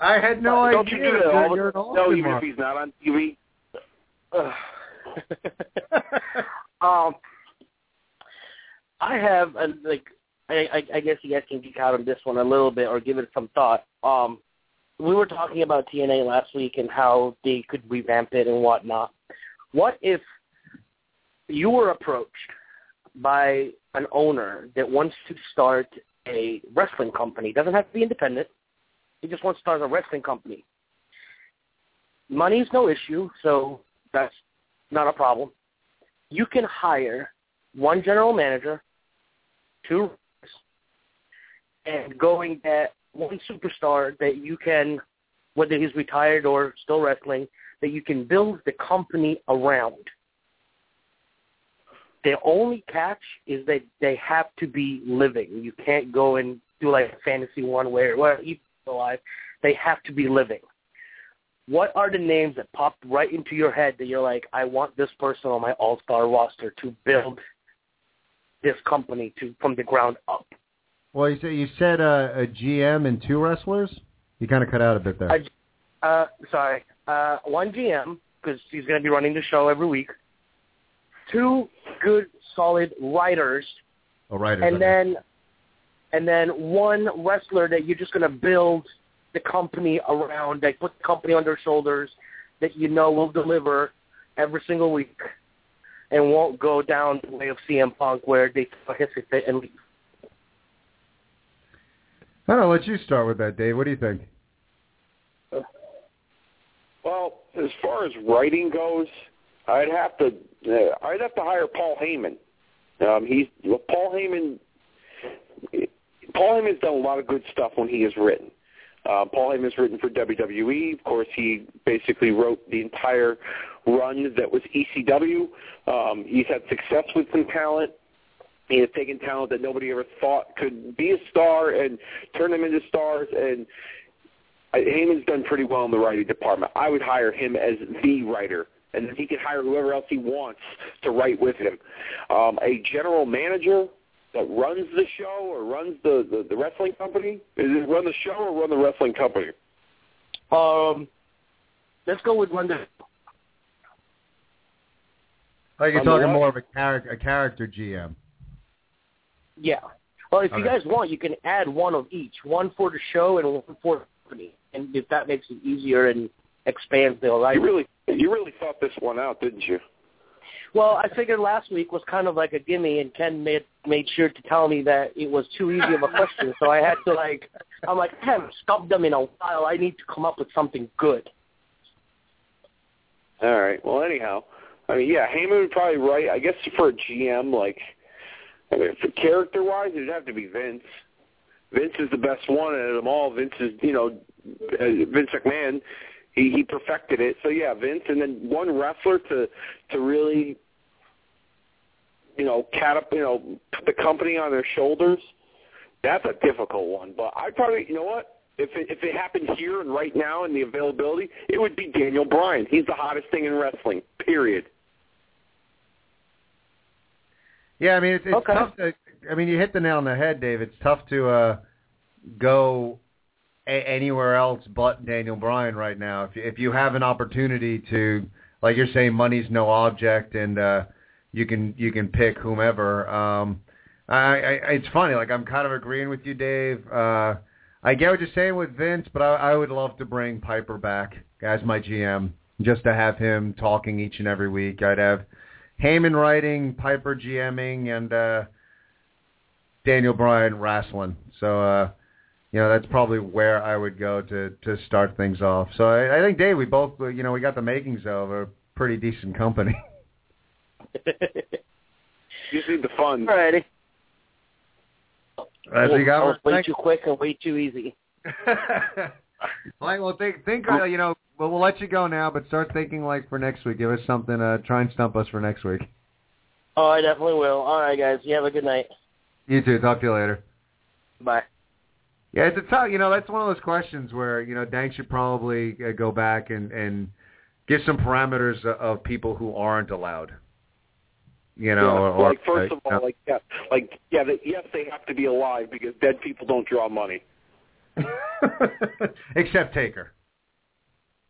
I had no idea. Don't you do that all the No, even if he's not on TV. um, I have a, like I, I, I guess you guys can geek out on this one a little bit or give it some thought. Um, we were talking about TNA last week and how they could revamp it and whatnot. What if you were approached by an owner that wants to start a wrestling company? Doesn't have to be independent. He just wants to start a wrestling company. Money's no issue, so that's not a problem. You can hire one general manager, two and going at one superstar that you can, whether he's retired or still wrestling, that you can build the company around. The only catch is that they have to be living. You can't go and do like a fantasy one where, well, he's alive. They have to be living. What are the names that popped right into your head that you're like, I want this person on my all-star roster to build this company to from the ground up? Well, you said you said uh, a GM and two wrestlers. You kind of cut out a bit there. Uh, sorry, uh, one GM because he's going to be running the show every week. Two good, solid writers. Oh, writers. And then, and then one wrestler that you're just going to build the company around, like put the company on their shoulders, that you know will deliver every single week, and won't go down the way of CM Punk where they hit it and leave. I don't know, let you start with that, Dave. What do you think? Well, as far as writing goes, I'd have to uh, I'd have to hire Paul Heyman. Um, he's Paul Heyman. Paul Heyman's done a lot of good stuff when he has written. Uh, Paul Heyman's written for WWE. Of course, he basically wrote the entire run that was ECW. Um, he's had success with some talent. He has taken talent that nobody ever thought could be a star and turn them into stars. And Heyman's done pretty well in the writing department. I would hire him as the writer, and then he can hire whoever else he wants to write with him. Um, a general manager that runs the show or runs the, the, the wrestling company? Is it run the show or run the wrestling company? Um, let's go with run the. Like you're On talking more of a character, a character GM. Yeah. Well, if you guys want, you can add one of each, one for the show and one for the company, and if that makes it easier and expands the You really you really thought this one out, didn't you? Well, I figured last week was kind of like a gimme, and Ken made made sure to tell me that it was too easy of a question, so I had to like, I'm like, I haven't stumped them in a while. I need to come up with something good. All right. Well, anyhow, I mean, yeah, Heyman would probably write. I guess for a GM, like, I mean, for character-wise, it'd have to be Vince. Vince is the best one out of them all. Vince is, you know, uh, Vince McMahon. He he perfected it. So yeah, Vince, and then one wrestler to to really, you know, cat up, you know, put the company on their shoulders. That's a difficult one, but I probably, you know what? If it, if it happened here and right now in the availability, it would be Daniel Bryan. He's the hottest thing in wrestling. Period. Yeah, I mean it's, it's Okay. tough to. I mean you hit the nail on the head, Dave. It's tough to uh, go a- anywhere else but Daniel Bryan right now. If you, if you have an opportunity to, like you're saying, money's no object, and uh, you can you can pick whomever. Um, I, I it's funny. Like I'm kind of agreeing with you, Dave. Uh, I get what you're saying with Vince, but I, I would love to bring Piper back as my GM, just to have him talking each and every week. I'd have Heyman writing, Piper GMing, and uh, Daniel Bryan wrestling. So, uh, you know, that's probably where I would go to to start things off. So I, I think Dave, we both, you know, we got the makings of a pretty decent company. You just need the funds. Alrighty. As you got, That way thank- too quick and way too easy. like, well, think, think, uh, you know, well, we'll let you go now, but start thinking like for next week. Give us something. Uh, try and stump us for next week. Oh, I definitely will. All right, guys. You have a good night. You too. Talk to you later. Bye. Yeah, it's a tough. You know, that's one of those questions where you know Dank should probably uh, go back and and give some parameters of, people who aren't allowed. You know, Yeah, or, like first uh, of all, like yeah, like yeah, they, yes, they have to be alive because dead people don't draw money. except Taker.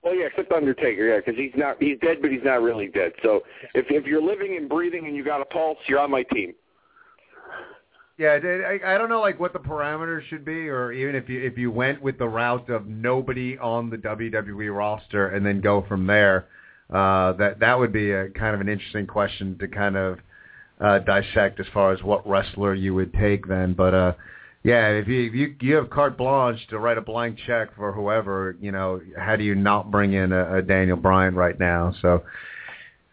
Well, yeah, except Undertaker, yeah, because he's not he's dead, but he's not really dead. So if if you're living and breathing and you got a pulse, you're on my team. Yeah, I, I don't know like what the parameters should be, or even if you if you went with the route of nobody on the WWE roster and then go from there, uh, that that would be a kind of an interesting question to kind of uh, dissect as far as what wrestler you would take then. But uh, yeah, if you if you you have carte blanche to write a blank check for whoever, you know, how do you not bring in a, a Daniel Bryan right now? So.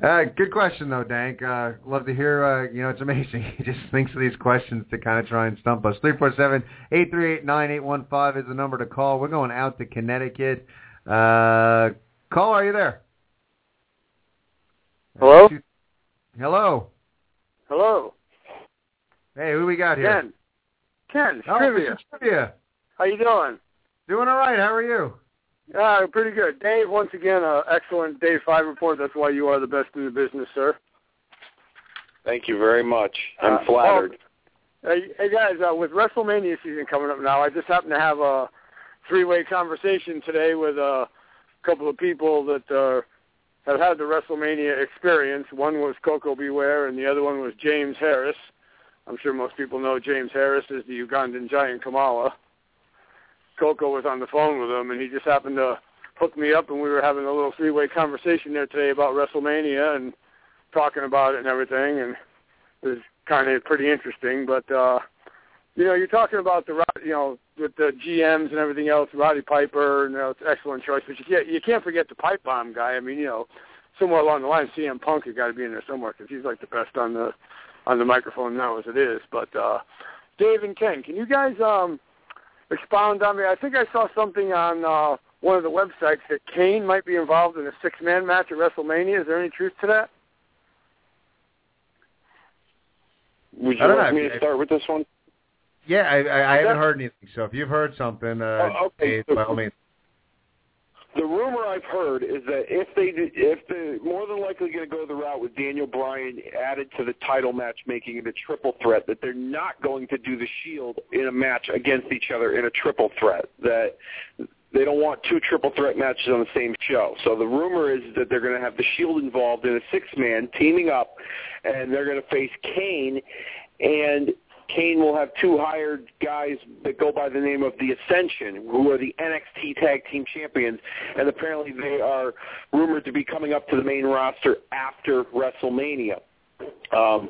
Uh, good question though, Dank. Uh, love to hear. Uh, you know, it's amazing. He just thinks of these questions to kind of try and stump us. Three four seven eight three eight nine eight one five is the number to call. We're going out to Connecticut. Uh, call, are you there? Hello? Hello. Hello. Hey, who we got here? Ken. Ken, Oh, trivia. Trivia. How you doing? Doing all right. How are you? Uh, pretty good. Dave, once again, uh, excellent day 5 report. That's why you are the best in the business, sir. Thank you very much. I'm Uh, flattered. Hey, hey guys, uh, with WrestleMania season coming up now, I just happened to have a three-way conversation today with a couple of people that uh, have had the WrestleMania experience. One was Koko B. Ware, and the other one was James Harris. I'm sure most people know James Harris is the Ugandan giant Kamala. Koko was on the phone with him, and he just happened to hook me up, and we were having a little three-way conversation there today about WrestleMania and talking about it and everything, and it was kind of pretty interesting. But uh, you know, you're talking about the you know with the GMs and everything else, Roddy Piper, and you know, it's an excellent choice. But you can't you can't forget the pipe bomb guy. I mean, you know, somewhere along the line, CM Punk has got to be in there somewhere because he's like the best on the on the microphone now as it is. But uh, Dave and Ken, can you guys um expound on me? I think I saw something on uh, one of the websites that Kane might be involved in a six-man match at WrestleMania. Is there any truth to that? Would you like know. me to start with this one? Yeah, I, I, I haven't heard anything. So if you've heard something, uh, Oh, okay. Dave, by all means. The rumor I've heard is that if they if they're more than likely going to go the route with Daniel Bryan added to the title match, making it a triple threat, that they're not going to do the Shield in a match against each other in a triple threat. That they don't want two triple threat matches on the same show. So the rumor is that they're going to have the Shield involved in a six man teaming up, and they're going to face Kane and Kane will have two hired guys that go by the name of the Ascension, who are the NXT Tag Team Champions, and apparently they are rumored to be coming up to the main roster after WrestleMania. Um,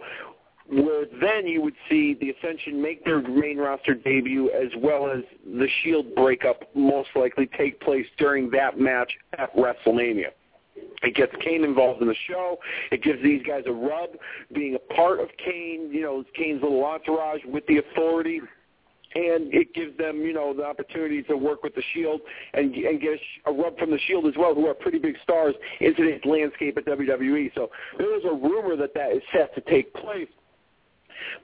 where then you would see the Ascension make their main roster debut as well as the Shield breakup most likely take place during that match at WrestleMania. It gets Kane involved in the show. It gives these guys a rub being a part of Kane, you know, Kane's little entourage with the authority. And it gives them, you know, the opportunity to work with the Shield and and get a, a rub from the Shield as well, who are pretty big stars in today's landscape at WWE. So there is a rumor that that is set to take place.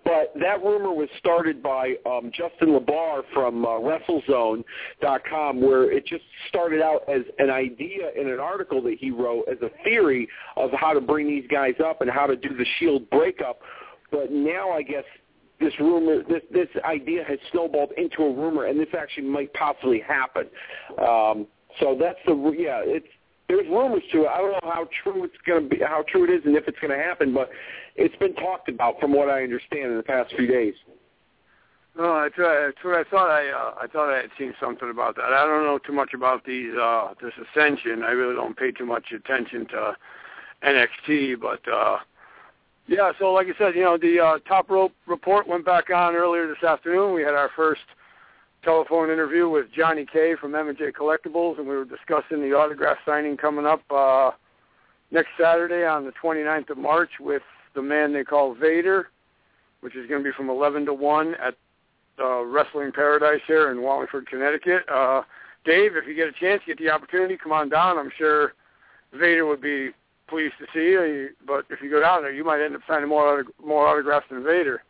But that rumor was started by um, Justin LaBar from uh, WrestleZone.com, where it just started out as an idea in an article that he wrote as a theory of how to bring these guys up and how to do the Shield breakup. But now I guess this rumor, this this idea has snowballed into a rumor, and this actually might possibly happen. Um, so that's the yeah. It's there's rumors to it. I don't know how true it's going to be, how true it is, and if it's going to happen, but it's been talked about from what I understand in the past few days. No, that's, what I thought. I uh, I thought I had seen something about that. I don't know too much about these uh, this ascension. I really don't pay too much attention to NXT, but uh, yeah. So like I said, you know, the uh, top rope report went back on earlier this afternoon. We had our first telephone interview with Johnny K from M&J Collectibles, and we were discussing the autograph signing coming up uh, next Saturday on the 29th of March with the man they call Vader, which is going to be from 11 to 1 at uh, Wrestling Paradise here in Wallingford, Connecticut. Uh, Dave, if you get a chance, get the opportunity, come on down. I'm sure Vader would be pleased to see you. But if you go down there, you might end up signing more autog- more autographs than Vader.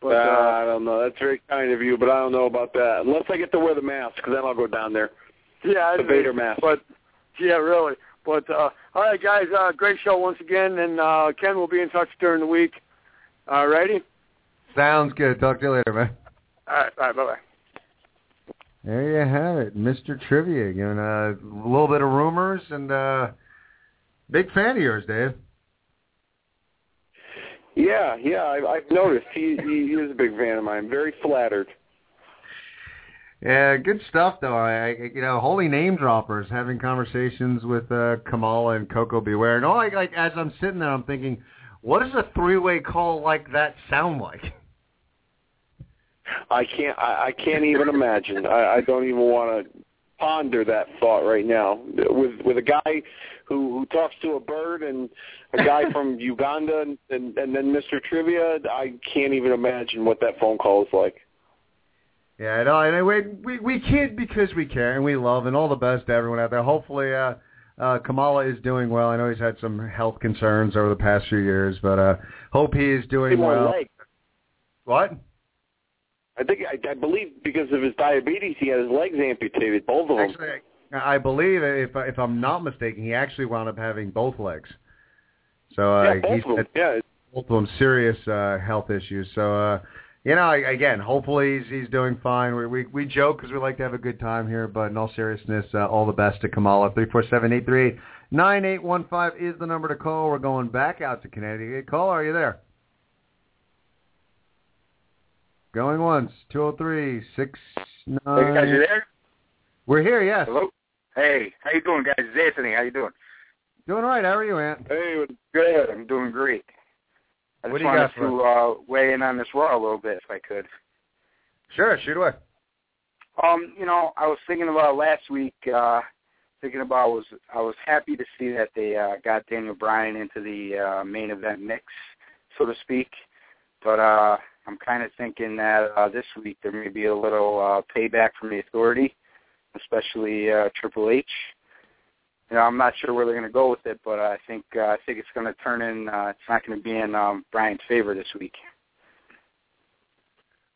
But uh, uh, I don't know. That's very kind of you, but I don't know about that. Unless I get to wear the mask, because then I'll go down there. yeah, The I- Vader mask. But yeah, really. But uh, all right, guys, uh, great show once again, and uh, Ken will be in touch during the week. All righty. Sounds good. Talk to you later, man. All right, all right, bye bye. There you have it, Mr. Trivia. Giving a little bit of rumors and uh big fan of yours, Dave. Yeah, yeah, I, I've noticed. He, he he is a big fan of mine. Very flattered. Yeah, good stuff though. I, I you know, holy name droppers having conversations with uh Kamala and Koko B. Ware. And all like like as I'm sitting there I'm thinking, what does a three way call like that sound like? I can't. I, I can't even imagine. I, I don't even want to ponder that thought right now. With with a guy who who talks to a bird and a guy from Uganda and, and and then Mr. Trivia, I can't even imagine what that phone call is like. Yeah, I know. And we we we kid because we care and we love and all the best to everyone out there. Hopefully, uh, uh, Kamala is doing well. I know he's had some health concerns over the past few years, but uh, hope he is doing well. leg. What? I think I, I believe because of his diabetes, he had his legs amputated, both of them. Actually, I believe if if I'm not mistaken, he actually wound up having both legs. So uh, yeah, both he's of them. Yeah, both of them serious uh, health issues. So uh, you know, I- again, hopefully he's he's doing fine. We we we joke because we like to have a good time here, but in all seriousness, uh, all the best to Kamala. Three four seven eight three eight nine eight one five is the number to call. We're going back out to Connecticut. Call, are you there? Going once, two zero three six Hey, guys, nine. you there? We're here, yes. Hello. Hey, how you doing, guys? It's Anthony. How you doing? Doing all right. How are you, Ant? Hey, Good. I'm doing great. I What just do you wanted to uh, weigh in on this Raw a little bit, if I could. Sure, shoot away. Um, you know, I was thinking about last week. Uh, thinking about was I was happy to see that they uh, got Daniel Bryan into the uh, main event mix, so to speak. But uh, I'm kind of thinking that uh, this week there may be a little uh, payback from the Authority, especially uh, Triple H. You know, I'm not sure where they're going to go with it, but I think uh, I think it's going to turn in. Uh, it's not going to be in um, Bryan's favor this week.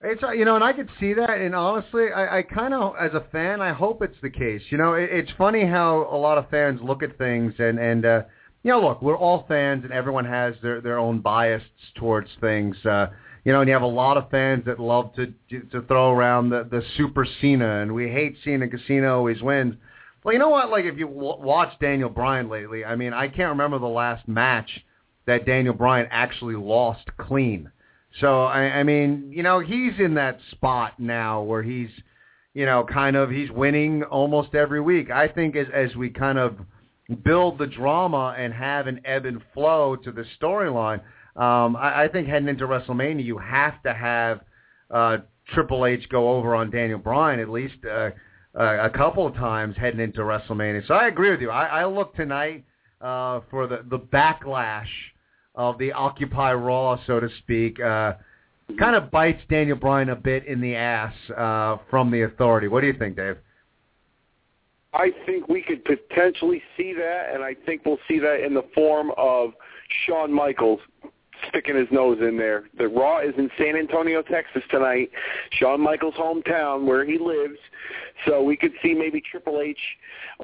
It's uh, you know, and I could see that, and honestly, I, I kind of, as a fan, I hope it's the case. You know, it, it's funny how a lot of fans look at things, and and uh, you know, look, we're all fans, and everyone has their their own bias towards things. Uh, you know, and you have a lot of fans that love to to throw around the the Super Cena, and we hate Cena because Cena always wins. Well, you know what? Like if you w- watch Daniel Bryan lately, I mean, I can't remember the last match that Daniel Bryan actually lost clean. So I, I mean, you know, he's in that spot now where he's, you know, kind of he's winning almost every week. I think as as we kind of build the drama and have an ebb and flow to the storyline, um, I, I think heading into WrestleMania, you have to have uh, Triple H go over on Daniel Bryan at least. Uh, uh, a couple of times heading into WrestleMania. So I agree with you. I, I look tonight uh, for the the backlash of the Occupy Raw, so to speak. Uh, kind of bites Daniel Bryan a bit in the ass uh, from the Authority. What do you think, Dave? I think we could potentially see that, and I think we'll see that in the form of Shawn Michaels sticking his nose in there. The Raw is in San Antonio, Texas tonight, Shawn Michaels' hometown where he lives. So we could see maybe Triple H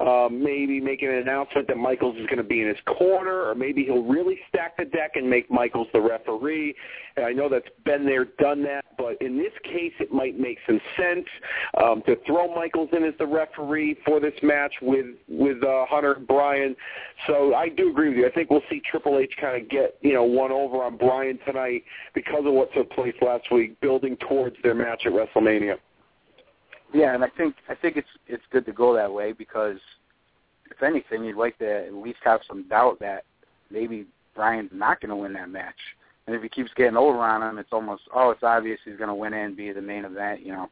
uh, maybe making an announcement that Michaels is going to be in his corner, or maybe he'll really stack the deck and make Michaels the referee. And I know that's been there, done that, but in this case, it might make some sense um, to throw Michaels in as the referee for this match with with uh, Hunter and Bryan. So I do agree with you. I think we'll see Triple H kind of get you know one over on Bryan tonight because of what took place last week, building towards their match at WrestleMania. Yeah, and I think I think it's it's good to go that way because if anything, you'd like to at least have some doubt that maybe Bryan's not going to win that match. And if he keeps getting over on him, it's almost oh, it's obvious he's going to win and be the main event, you know.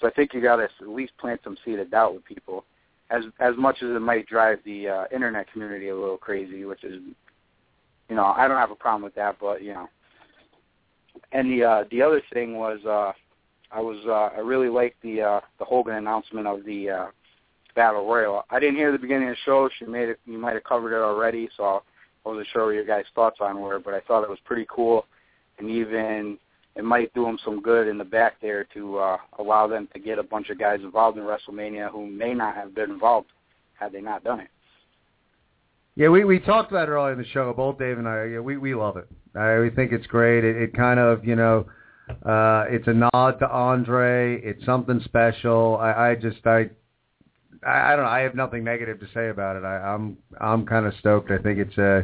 So I think you got to at least plant some seed of doubt with people, as as much as it might drive the uh, internet community a little crazy, which is, you know, I don't have a problem with that, but you know. And the uh, the other thing was uh, I was uh, I really liked the uh, the Hogan announcement of the uh, Battle Royal. I didn't hear the beginning of the show. She made it. You might have covered it already, so I wasn't sure what your guys' thoughts on were. But I thought it was pretty cool, and even it might do them some good in the back there to uh, allow them to get a bunch of guys involved in WrestleMania who may not have been involved had they not done it. Yeah, we we talked about it earlier in the show. Both Dave and I, yeah, we we love it. I we think it's great. It, it kind of you know uh, it's a nod to Andre. It's something special. I, I just I, I don't know. I have nothing negative to say about it. I, I'm I'm kind of stoked. I think it's a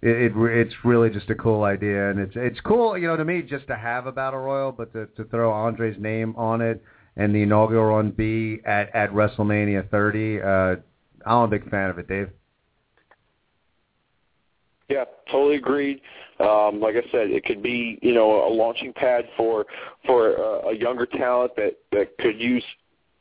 it, it it's really just a cool idea, and it's it's cool, you know, to me just to have a battle royal, but to to throw Andre's name on it and the inaugural one be at at WrestleMania 30. Uh, I'm a big fan of it, Dave. Yeah, totally agreed. Um, like I said, it could be you know a launching pad for for a, a younger talent that that could use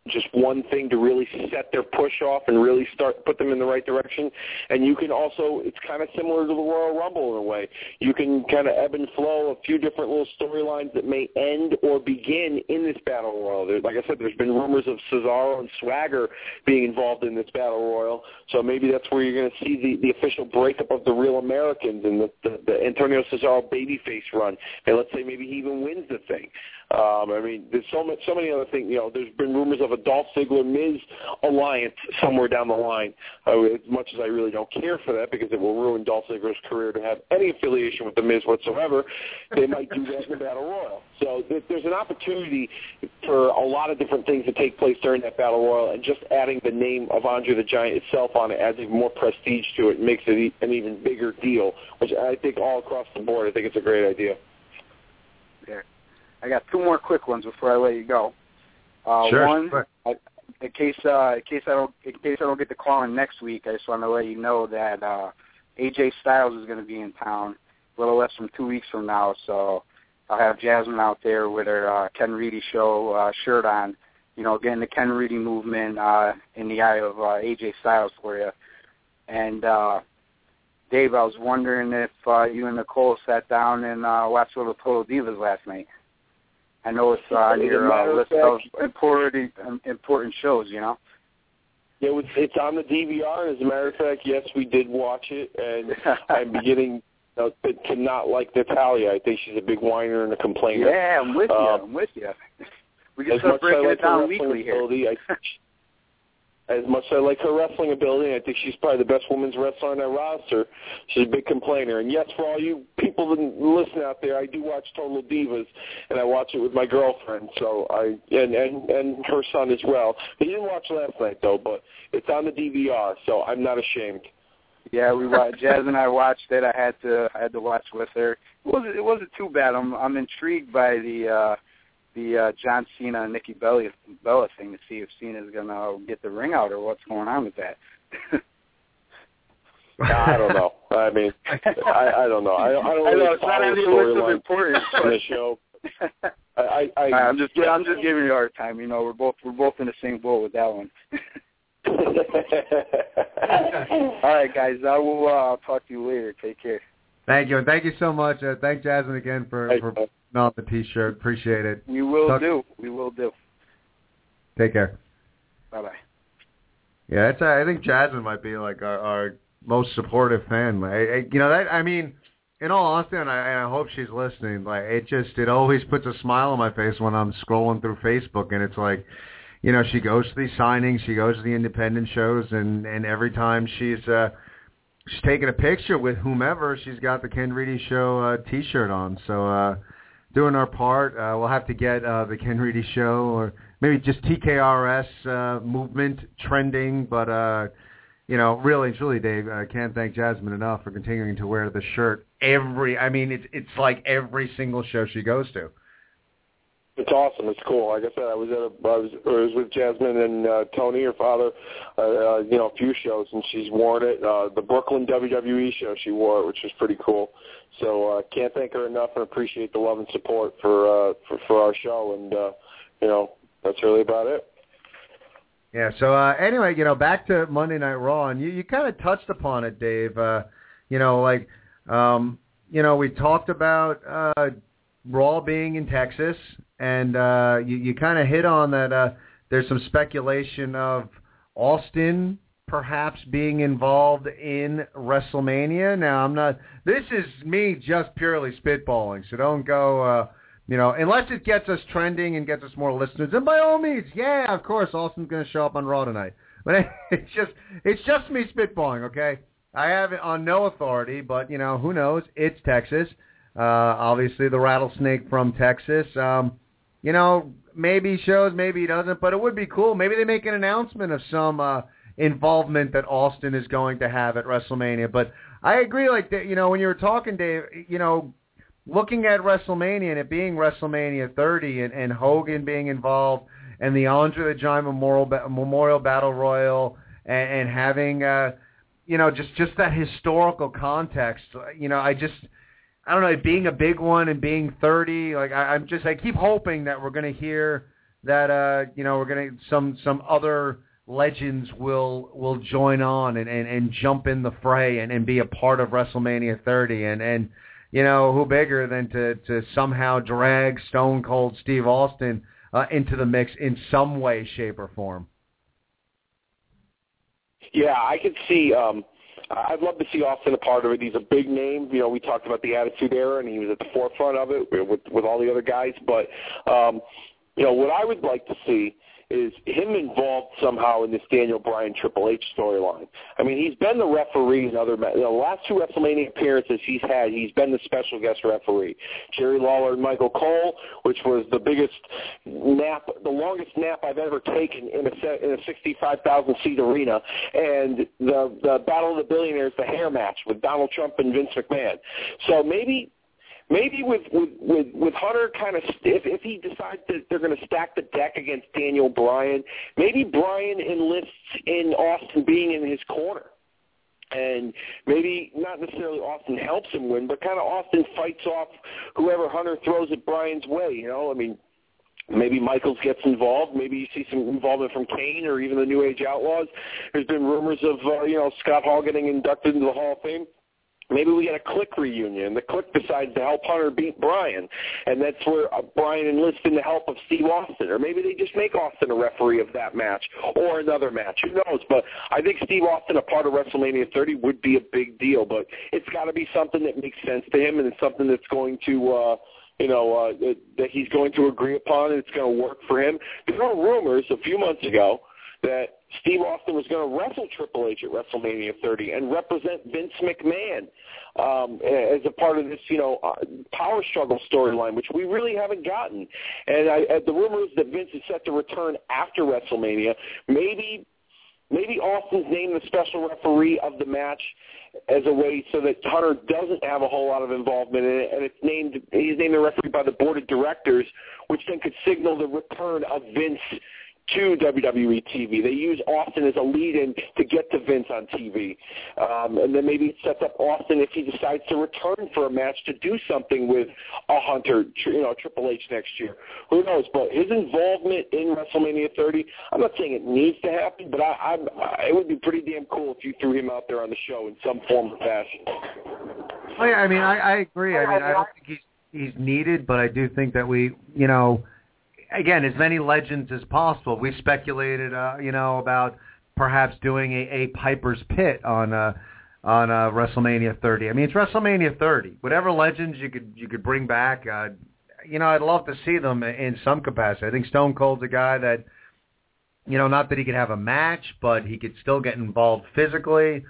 just one thing to really set their push off and really start put them in the right direction. And you can also it's kind of similar to the Royal Rumble in a way. You can kind of ebb and flow a few different little storylines that may end or begin in this battle royal. There, like I said, there's been rumors of Cesaro and Swagger being involved in this battle royal. So maybe that's where you're going to see the the official breakup of the Real Americans and the the, the Antonio Cesaro babyface run. And let's say maybe he even wins the thing. Um, I mean, there's so much, so many other things. You know, there's been rumors of a Dolph Ziggler Miz alliance somewhere down the line. Uh, as much as I really don't care for that because it will ruin Dolph Ziggler's career to have any affiliation with the Miz whatsoever, they might do that in the Battle Royal. So th- there's an opportunity for a lot of different things to take place during that Battle Royal, and just adding the name of Andre the Giant itself on it adds even more prestige to it and makes it an even bigger deal. Which I think all across the board, I think it's a great idea. Yeah. I got two more quick ones before I let you go. Uh, sure. One, sure. I, in case uh, in case I don't in case I don't get the call in next week, I just want to let you know that uh, AJ Styles is going to be in town a little less than two weeks from now. So I'll have Jasmine out there with her uh, Ken Reedy show uh, shirt on. You know, getting the Ken Reedy movement uh, in the eye of uh, AJ Styles for you. And uh, Dave, I was wondering if uh, you and Nicole sat down and uh, watched a little Total Divas last night. I know it's uh, on your uh, list of important important shows. You know. Yeah, it's, it's on the DVR. As a matter of fact, yes, we did watch it, and I'm beginning uh, to, to not like Natalya. I think she's a big whiner and a complainer. Yeah, I'm with you. Um, I'm with you. We can as start much as I breaking it down weekly here. I, as much as I like her wrestling ability, I think she's probably the best women's wrestler on that roster. She's a big complainer. And yes, for all you people that listen out there, I do watch Total Divas, and I watch it with my girlfriend. So I and and and her son as well. He didn't watch last night though, but it's on the DVR, so I'm not ashamed. Yeah, we watched. Jazz and I watched it. I had to. I had to watch with her. It wasn't. It wasn't too bad. I'm. I'm intrigued by the uh the uh John Cena and Nikki Bella Bella thing to see if Cena's gonna get the ring out or what's going on with that. I don't know. I mean, I, I don't know. I, I don't I really know it's not follow on the the list of storyline importance. on the show. I, I, I, I'm just. I'm just giving you a hard time. You know, we're both. We're both in the same boat with that one. All right, guys. I will uh, talk to you later. Take care. Thank you, and thank you so much. Uh, thank Jasmine again for for man. putting on the T-shirt. Appreciate it. We will Talk- do. We will do. Take care. Bye bye. Yeah, it's, I think Jasmine might be like our, our most supportive fan. I, I, you know, that I mean, in all honesty, and I, and I hope she's listening. Like, it just it always puts a smile on my face when I'm scrolling through Facebook, and it's like, you know, she goes to these signings, she goes to the independent shows, and and every time she's uh she's taking a picture with whomever, she's got the Ken Reedy Show uh, T-shirt on. So. uh doing our part. Uh, we'll have to get uh, the Ken Reedy Show or maybe just TKRS uh, movement trending. But uh, you know, really, truly, Dave, I can't thank Jasmine enough for continuing to wear the shirt every. I mean, it's it's like every single show she goes to. It's awesome. It's cool. Like I said, I was at a, I was, I was with Jasmine and uh, Tony, her father, uh, uh, you know, a few shows, and she's worn it. Uh, the Brooklyn WWE show, she wore it, which was pretty cool. So uh, can't thank her enough, and appreciate the love and support for uh, for, for our show. And uh, you know, that's really about it. Yeah. So uh, anyway, you know, back to Monday Night Raw, and you you kind of touched upon it, Dave. Uh, you know, like um, you know, we talked about uh, Raw being in Texas, and uh, you you kind of hit on that. Uh, there's some speculation of Austin perhaps being involved in WrestleMania. Now, I'm not. This is me just purely spitballing, so don't go. Uh, you know, unless it gets us trending and gets us more listeners, and by all means, yeah, of course, Austin's going to show up on Raw tonight. But it's just, it's just me spitballing, okay? I have it on no authority, but you know, who knows? It's Texas. Uh, obviously, the rattlesnake from Texas. Um, you know, maybe he shows, maybe he doesn't, but it would be cool. Maybe they make an announcement of some uh, involvement that Austin is going to have at WrestleMania. But I agree, like that. You know, when you were talking, Dave, you know, looking at WrestleMania and it being WrestleMania 30 and, and Hogan being involved and the Andre the Giant Memorial Memorial Battle Royal and, and having uh, you know just just that historical context. You know, I just I don't know, it being a big one and being 30. Like I, I'm just I keep hoping that we're going to hear that uh, you know we're going to some some other legends will will join on and, and, and jump in the fray and, and be a part of WrestleMania 30 and and you know, who bigger than to, to somehow drag Stone Cold Steve Austin uh, into the mix in some way, shape, or form? Yeah, I could see. um I'd love to see Austin a part of it. He's a big name. You know, we talked about the Attitude Era, and he was at the forefront of it with with all the other guys. But um, you know, what I would like to see is him involved somehow in this Daniel Bryan Triple H storyline. I mean, he's been the referee in other ma- the last two WrestleMania appearances he's had. He's been the special guest referee. Jerry Lawler and Michael Cole, which was the biggest nap, the longest nap I've ever taken in a in a 65,000 seat arena, and the the Battle of the Billionaires, the hair match with Donald Trump and Vince McMahon. So maybe maybe with with with, with Hunter kind of if if he decides that they're going to stack the deck against Daniel Bryan, maybe Bryan enlists in Austin being in his corner. And maybe not necessarily Austin helps him win, but kind of Austin fights off whoever Hunter throws at Bryan's way. You know, I mean, Maybe Michaels gets involved. Maybe you see some involvement from Kane or even the New Age Outlaws. There's been rumors of uh, you know Scott Hall getting inducted into the Hall of Fame. Maybe we get a Kliq reunion. The Kliq decides to help Hunter beat Bryan, and that's where uh, Bryan enlists in the help of Steve Austin. Or maybe they just make Austin a referee of that match or another match. Who knows? But I think Steve Austin, a part of WrestleMania 30, would be a big deal. But it's got to be something that makes sense to him, and it's something that's going to. uh you know, uh, that he's going to agree upon and it's going to work for him. There were rumors a few months ago that Steve Austin was going to wrestle Triple H at WrestleMania 30 and represent Vince McMahon um, as a part of this, you know, uh, power struggle storyline, which we really haven't gotten. And I, uh, the rumor is that Vince is set to return after WrestleMania. Maybe maybe Austin's named the special referee of the match as a way so that Hunter doesn't have a whole lot of involvement in it, and it's named he's named the referee by the board of directors, which then could signal the return of Vince to WWE TV. They use Austin as a lead-in to get to Vince on TV, um, and then maybe sets up Austin if he decides to return for a match to do something with a Hunter, you know, Triple H next year. Who knows? But his involvement in WrestleMania 30, I'm not saying it needs to happen, but I, I'm, I, it would be pretty damn cool if you threw him out there on the show in some form or fashion. Oh yeah, I mean, I, I agree. I mean, I don't think he's he's needed, but I do think that we, you know again, as many legends as possible. We speculated, uh, you know, about perhaps doing a, a Piper's Pit on uh, on uh, WrestleMania 30. I mean, it's WrestleMania 30. Whatever legends you could you could bring back, uh, you know, I'd love to see them in some capacity. I think Stone Cold's a guy that, you know, not that he could have a match, but he could still get involved physically.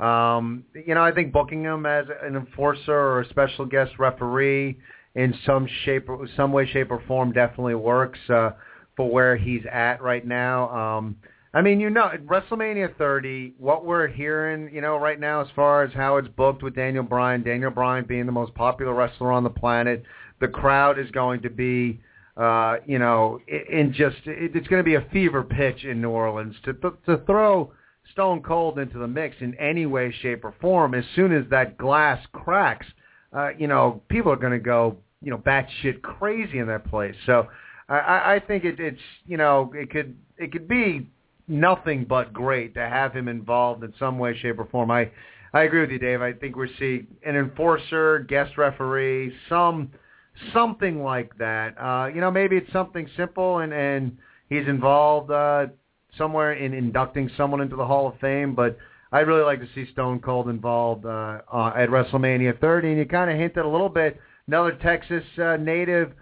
Um, you know, I think booking him as an enforcer or a special guest referee in some shape, some way, shape, or form definitely works uh, for where he's at right now. Um, I mean, you know, WrestleMania 30, what we're hearing, you know, right now as far as how it's booked with Daniel Bryan, Daniel Bryan being the most popular wrestler on the planet, the crowd is going to be, uh, you know, in just, it's going to be a fever pitch in New Orleans to to throw Stone Cold into the mix in any way, shape, or form. As soon as that glass cracks, uh, you know, people are going to go you know batshit crazy in that place. So I, I think it, it's you know it could it could be nothing but great to have him involved in some way, shape, or form. I I agree with you, Dave. I think we see an enforcer, guest referee, some something like that. Uh, you know, maybe it's something simple and and he's involved uh, somewhere in inducting someone into the Hall of Fame, but. I'd really like to see Stone Cold involved uh, uh, at WrestleMania 30, and you kind of hinted a little bit Another Texas uh, native,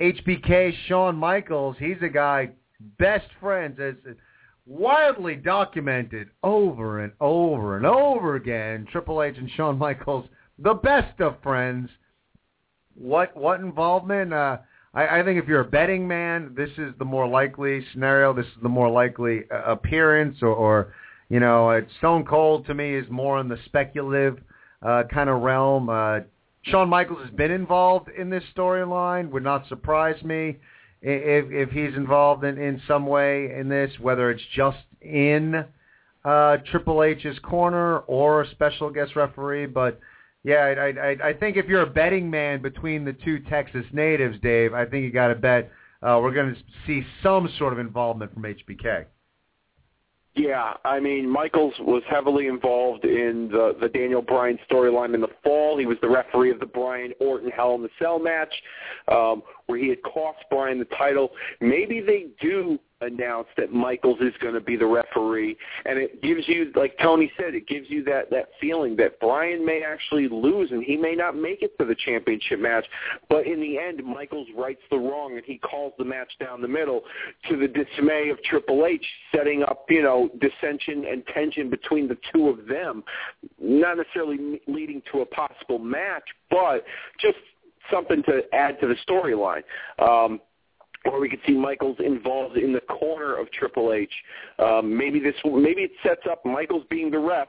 HBK Shawn Michaels. He's a guy best friends as wildly documented over and over and over again. Triple H and Shawn Michaels, the best of friends. What what involvement? Uh, I, I think if you're a betting man, this is the more likely scenario. This is the more likely uh, appearance, or, or you know, uh, Stone Cold to me is more in the speculative uh, kind of realm. Uh, Shawn Michaels has been involved in this storyline. Would not surprise me if if he's involved in in some way in this, whether it's just in uh, Triple H's corner or a special guest referee. But yeah, I, I I think if you're a betting man between the two Texas natives, Dave, I think you got to bet uh, we're going to see some sort of involvement from HBK. Yeah, I mean, Michaels was heavily involved in the the Daniel Bryan storyline in the fall. He was the referee of the Bryan Orton Hell in the Cell match, um, where he had cost Bryan the title. Maybe they do announced that Michaels is going to be the referee, and it gives you, like Tony said, it gives you that that feeling that Bryan may actually lose and he may not make it to the championship match, but in the end, Michaels rights the wrong and he calls the match down the middle to the dismay of Triple H, setting up you know dissension and tension between the two of them, not necessarily leading to a possible match, but just something to add to the storyline. Um, or we could see Michaels involved in the corner of Triple H. Um, maybe this, maybe it sets up Michaels being the ref,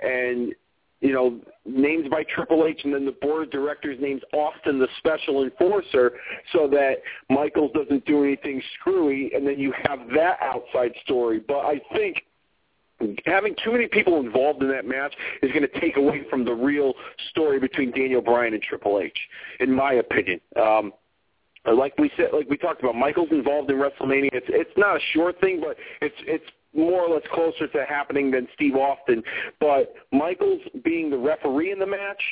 and you know, names by Triple H, and then the board of directors names Austin the special enforcer, so that Michaels doesn't do anything screwy, and then you have that outside story. But I think having too many people involved in that match is going to take away from the real story between Daniel Bryan and Triple H, in my opinion. Um, like we said, like we talked about, Michael's involved in WrestleMania. It's it's not a short thing, but it's it's more or less closer to happening than Steve Austin. But Michaels being the referee in the match,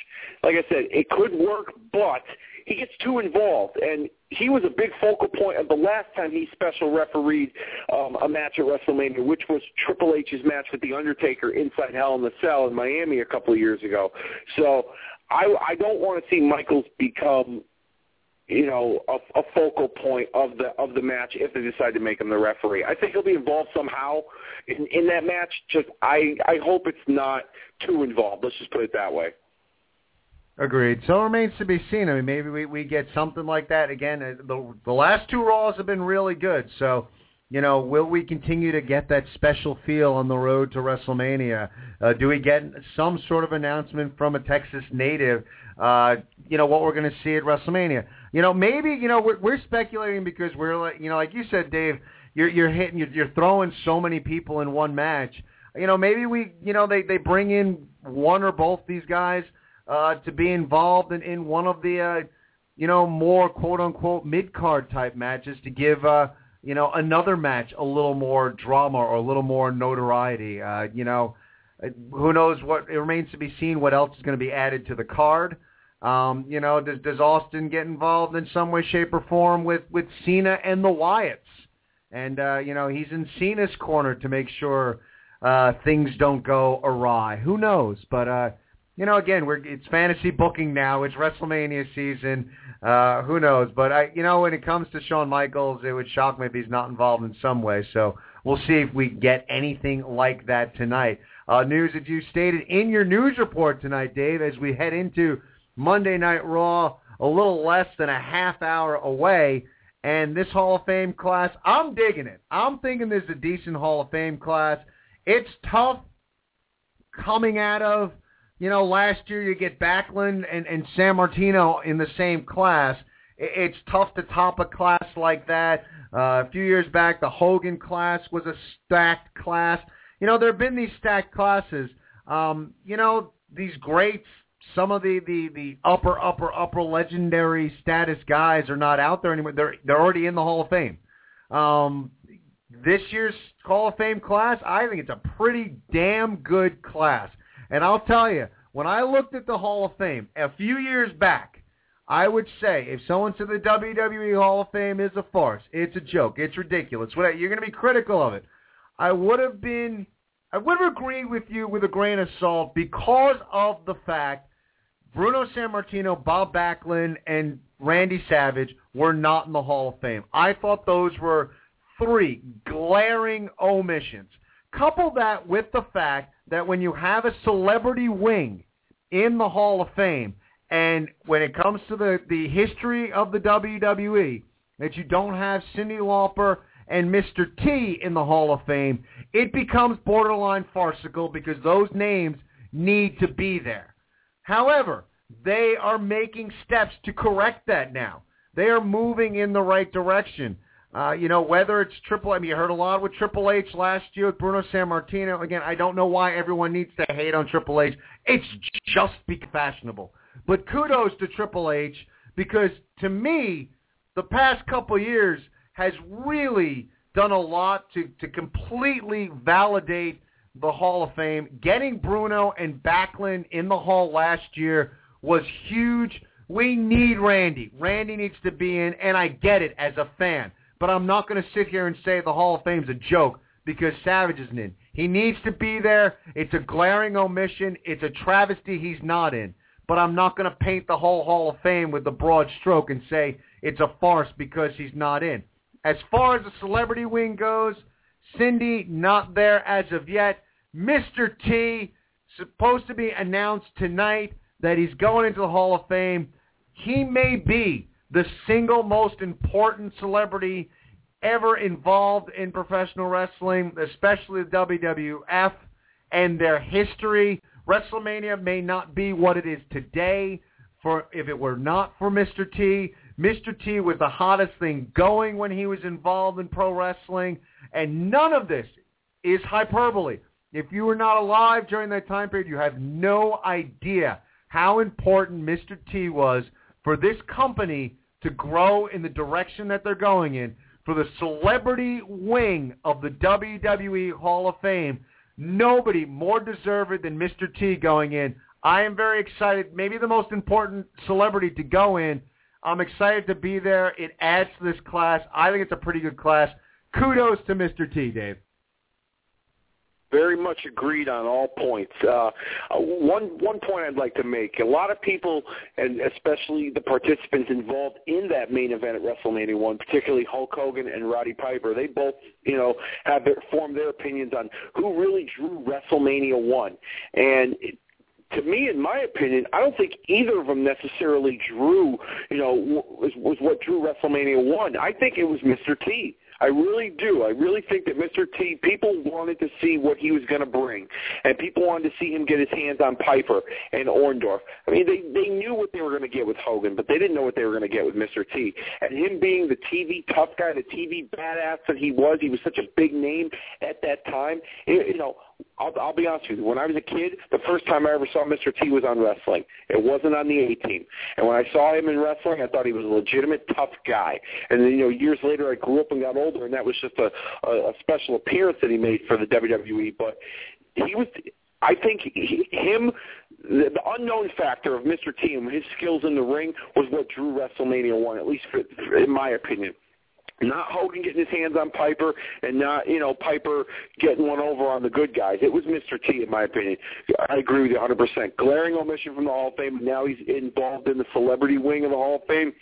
like I said, it could work, but he gets too involved, and he was a big focal point of the last time he special refereed um, a match at WrestleMania, which was Triple H's match with The Undertaker inside Hell in the Cell in Miami a couple of years ago. So I, I don't want to see Michaels become you know, a, a focal point of the of the match if they decide to make him the referee. I think he'll be involved somehow in, in that match. Just I I hope it's not too involved. Let's just put it that way. Agreed. So it remains to be seen. I mean, maybe we, we get something like that again. Uh, The the last two Raws have been really good. So, you know, will we continue to get that special feel on the road to WrestleMania? Uh, do we get some sort of announcement from a Texas native? Uh, you know what we're going to see at WrestleMania. You know, maybe you know we're, we're speculating because we're like you know, like you said, Dave, you're you're hitting, you're, you're throwing so many people in one match. You know, maybe we, you know, they they bring in one or both these guys uh, to be involved in, in one of the, uh, you know, more quote unquote mid card type matches to give, uh, you know, another match a little more drama or a little more notoriety. Uh, you know, uh, who knows what it remains to be seen what else is going to be added to the card. Um, you know, does does Austin get involved in some way, shape, or form with with Cena and the Wyatts? And uh, you know, he's in Cena's corner to make sure uh, things don't go awry. Who knows? But uh, you know, again, we're it's fantasy booking now. It's WrestleMania season. Uh, who knows? But I, you know, when it comes to Shawn Michaels, it would shock me if he's not involved in some way. So we'll see if we get anything like that tonight. Uh, news that you stated in your news report tonight, Dave, as we head into Monday Night Raw, a little less than a half hour away. And this Hall of Fame class, I'm digging it. I'm thinking this is a decent Hall of Fame class. It's tough coming out of you know, last year you get Backlund and, and Sammartino in the same class. It's tough to top a class like that. Uh, a few years back, the Hogan class was a stacked class. You know, there have been these stacked classes. Um, you know, these greats, some of the, the, the upper, upper, upper legendary status guys are not out there anymore. They're, they're already in the Hall of Fame. Um, this year's Hall of Fame class, I think it's a pretty damn good class. And I'll tell you, when I looked at the Hall of Fame a few years back, I would say if someone said the WWE Hall of Fame is a farce, it's a joke, it's ridiculous, you're going to be critical of it. I would have been, I would have agreed with you with a grain of salt because of the fact Bruno Sammartino, Bob Backlund, and Randy Savage were not in the Hall of Fame. I thought those were three glaring omissions. Couple that with the fact that when you have a celebrity wing in the Hall of Fame, and when it comes to the, the history of the WWE, that you don't have Cyndi Lauper and Mr. T in the Hall of Fame, it becomes borderline farcical because those names need to be there. However, they are making steps to correct that now. They are moving in the right direction. Uh, you know, whether it's Triple, I mean, you heard a lot with Triple H last year with Bruno Sammartino. Again, I don't know why everyone needs to hate on Triple H. It's just be fashionable. But kudos to Triple H because to me, the past couple years has really done a lot to, to completely validate the Hall of Fame. Getting Bruno and Backlund in the Hall last year was huge. We need Randy. Randy needs to be in, and I get it as a fan but I'm not going to sit here and say the Hall of Fame's a joke because Savage isn't in. He needs to be there. It's a glaring omission. It's a travesty he's not in. But I'm not going to paint the whole Hall of Fame with a broad stroke and say it's a farce because he's not in. As far as the celebrity wing goes, Cyndi not there as of yet. Mr. T supposed to be announced tonight that he's going into the Hall of Fame. He may be the single most important celebrity ever involved in professional wrestling, especially the WWF and their history. WrestleMania may not be what it is today for if it were not for Mr. T. Mr. T was the hottest thing going when he was involved in pro wrestling, and none of this is hyperbole. If you were not alive during that time period, you have no idea how important Mr. T was for this company to grow in the direction that they're going in, for the celebrity wing of the WWE Hall of Fame. Nobody more deserved than Mr. T going in. I am very excited. Maybe the most important celebrity to go in. I'm excited to be there. It adds to this class. I think it's a pretty good class. Kudos to Mr. T, Dave very much agreed on all points. Uh, one one point I'd like to make: a lot of people, and especially the participants involved in that main event at WrestleMania One, particularly Hulk Hogan and Roddy Piper, they both, you know, have their, formed their opinions on who really drew WrestleMania One, and. It, to me, in my opinion, I don't think either of them necessarily drew, you know, was, was what drew WrestleMania one. I think it was Mr. T. I really do. I really think that Mr. T, people wanted to see what he was going to bring, and people wanted to see him get his hands on Piper and Orndorff. I mean, they they knew what they were going to get with Hogan, but they didn't know what they were going to get with Mr. T. And him being the TV tough guy, the TV badass that he was, he was such a big name at that time. You know, I'll, I'll be honest with you. When I was a kid, the first time I ever saw Mr. T was on wrestling. It wasn't on the A team. And when I saw him in wrestling, I thought he was a legitimate tough guy. And then, you know, years later, I grew up and got older, and that was just a, a, a special appearance that he made for the WWE. But he was. I think he, him, the, the unknown factor of Mr. T and his skills in the ring was what drew WrestleMania one, at least for, in my opinion. Not Hogan getting his hands on Piper and not, you know, Piper getting one over on the good guys. It was Mr. T, in my opinion. I agree with you 100%. Glaring omission from the Hall of Fame. Now he's involved in the celebrity wing of the Hall of Fame.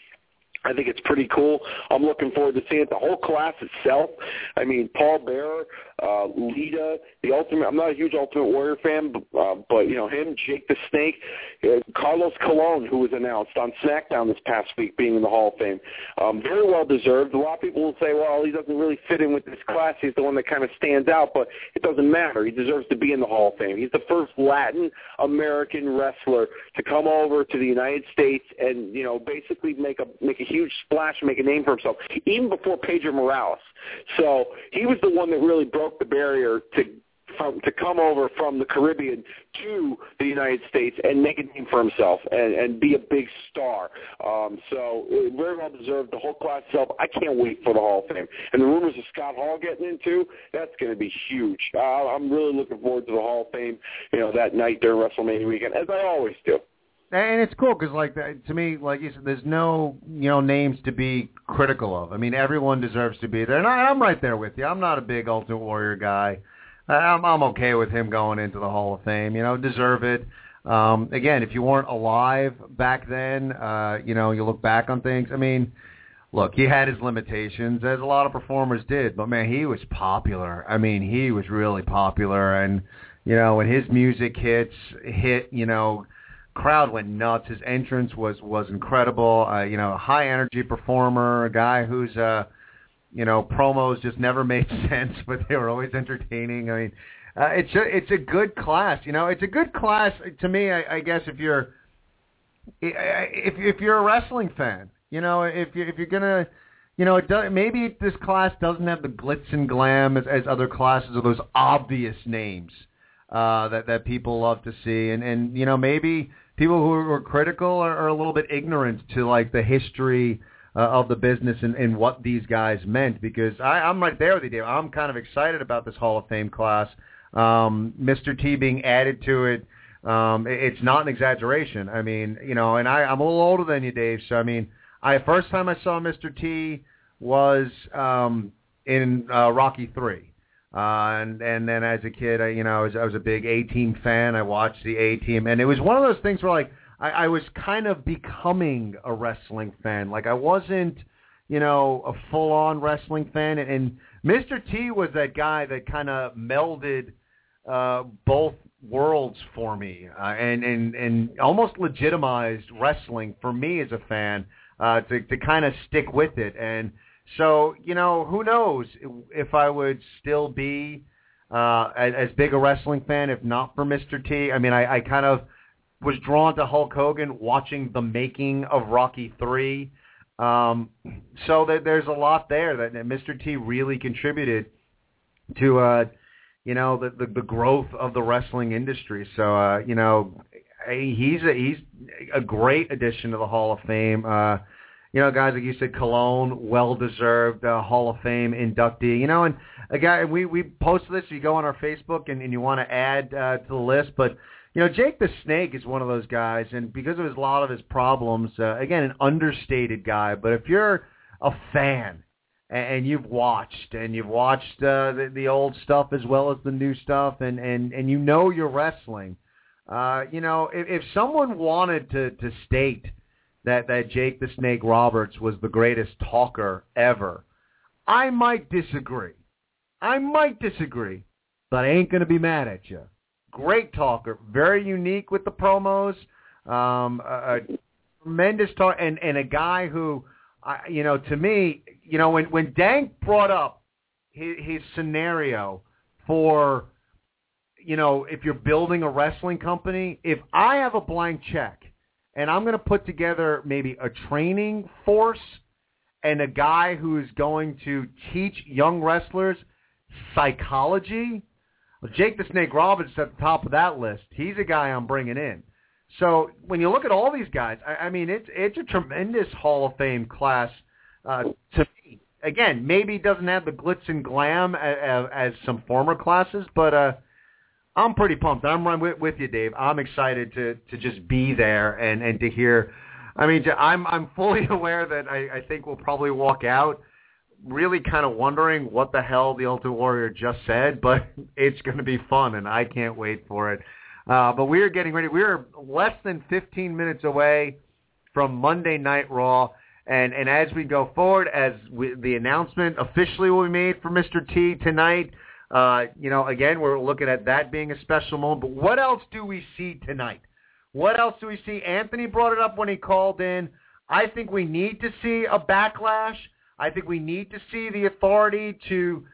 I think it's pretty cool. I'm looking forward to seeing it. The whole class itself. I mean, Paul Bearer, uh, Lita, the Ultimate. I'm not a huge Ultimate Warrior fan, but, uh, but you know him, Jake the Snake, uh, Carlos Colon, who was announced on SmackDown this past week, being in the Hall of Fame. Um, very well deserved. A lot of people will say, well, he doesn't really fit in with this class. He's the one that kind of stands out, but it doesn't matter. He deserves to be in the Hall of Fame. He's the first Latin American wrestler to come over to the United States and you know basically make a make a huge splash and make a name for himself, even before Pedro Morales. So he was the one that really broke the barrier to from, to come over from the Caribbean to the United States and make a name for himself and, and be a big star. Um, so uh, very well deserved. The whole class itself, I can't wait for the Hall of Fame. And the rumors of Scott Hall getting into, that's going to be huge. Uh, I'm really looking forward to the Hall of Fame, you know, that night during WrestleMania weekend, as I always do. And it's cool because, like, to me, like you said, there's no, you know, names to be critical of. I mean, everyone deserves to be there, and I, I'm right there with you. I'm not a big Ultimate Warrior guy. I'm, I'm okay with him going into the Hall of Fame. You know, deserve it. Um, again, if you weren't alive back then, uh, you know, you look back on things. I mean, look, he had his limitations, as a lot of performers did, but man, he was popular. I mean, he was really popular, and you know, when his music hits hit, you know crowd went nuts. His entrance was was incredible. Uh, you know, a high energy performer, a guy who's uh, you know, promos just never made sense, but they were always entertaining. I mean, uh, it's a it's a good class. You know, it's a good class to me. I, I guess if you're if if you're a wrestling fan, you know, if you if you're gonna you know, it does, maybe this class doesn't have the glitz and glam as, as other classes or those obvious names uh, that that people love to see, and and you know maybe people who are critical are, are a little bit ignorant to like the history uh, of the business and, and what these guys meant because I, I'm right there with you, Dave. I'm kind of excited about this Hall of Fame class. Um, Mr. T being added to it, um, it, it's not an exaggeration. I mean, you know, and I, I'm a little older than you, Dave. So I mean, I first time I saw Mr. T was um, in uh, Rocky Three. Uh, and and then as a kid, I you know I was I was a big A Team fan. I watched the A Team, and it was one of those things where like I, I was kind of becoming a wrestling fan. Like I wasn't, you know, a full on wrestling fan. And, and Mr. T was that guy that kind of melded uh, both worlds for me, uh, and and and almost legitimized wrestling for me as a fan uh, to to kind of stick with it and so, you know, who knows if I would still be uh, as, big a wrestling fan if not for Mr. T. I mean, I, I kind of was drawn to Hulk Hogan watching the making of Rocky 3. Um, so that there's a lot there that, that Mr. T really contributed to, uh, you know, the, the, the growth of the wrestling industry. So, uh, you know, he's a, he's a great addition to the Hall of Fame. Uh, you know, guys like you said, Colon, well deserved uh, Hall of Fame inductee. You know, and a guy we we posted this. You go on our Facebook and, and you want to add uh, to the list, but you know, Jake the Snake is one of those guys, and because of his, a lot of his problems, uh, again, an understated guy. But if you're a fan and, and you've watched and you've watched uh, the, the old stuff as well as the new stuff, and and and you know you're wrestling, uh, you know, if, if someone wanted to to state that that Jake the Snake Roberts was the greatest talker ever, I might disagree. I might disagree, but I ain't gonna be mad at you great talker, very unique with the promos, um, a, a tremendous talk, and and a guy who, uh, you know, to me, you know, when when Dank brought up his, his scenario for, you know, if you're building a wrestling company, if I have a blank check and I'm going to put together maybe a training force and a guy who is going to teach young wrestlers psychology Jake the Snake Roberts at the top of that list. He's a guy I'm bringing in. So when you look at all these guys, I, I mean, it's it's a tremendous Hall of Fame class uh, to me. Again, maybe doesn't have the glitz and glam as, as some former classes, but uh, I'm pretty pumped. I'm right with, with you, Dave. I'm excited to to just be there and and to hear. I mean, I'm I'm fully aware that I, I think we'll probably walk out really kind of wondering what the hell the Ultimate Warrior just said, but it's going to be fun, and I can't wait for it. Uh, but we're getting ready. We're less than 15 minutes away from Monday Night Raw, and and as we go forward, as we, the announcement officially will be made for Mr. T tonight, uh, you know, again, we're looking at that being a special moment. But what else do we see tonight? What else do we see? Anthony brought it up when he called in. I think we need to see a backlash. I think we need to see the authority to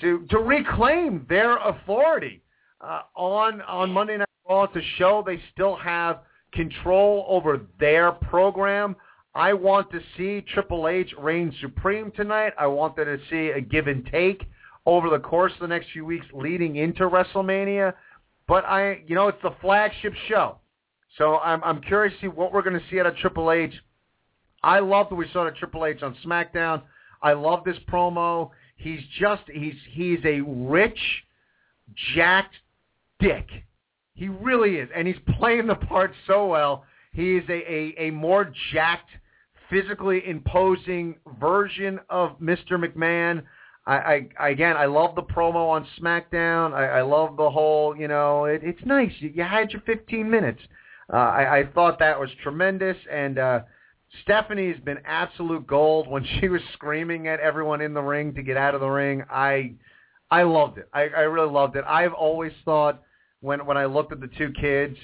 to to reclaim their authority uh, on on Monday Night Raw to show they still have control over their program. I want to see Triple H reign supreme tonight. I want them to see a give and take over the course of the next few weeks leading into WrestleMania. But I, you know, it's the flagship show, so I'm I'm curious to see what we're going to see out of Triple H I love that we saw the Triple H on SmackDown. I love this promo. He's just he's he's a rich, jacked dick. He really is, and he's playing the part so well. He is a a, a more jacked, physically imposing version of Mr. McMahon. I, I again, I love the promo on SmackDown. I, I love the whole, you know, it, it's nice. You, you had your 15 minutes. Uh, I, I thought that was tremendous, and uh, Stephanie's been absolute gold when she was screaming at everyone in the ring to get out of the ring. I I loved it. I, I really loved it. I've always thought when when I looked at the two kids,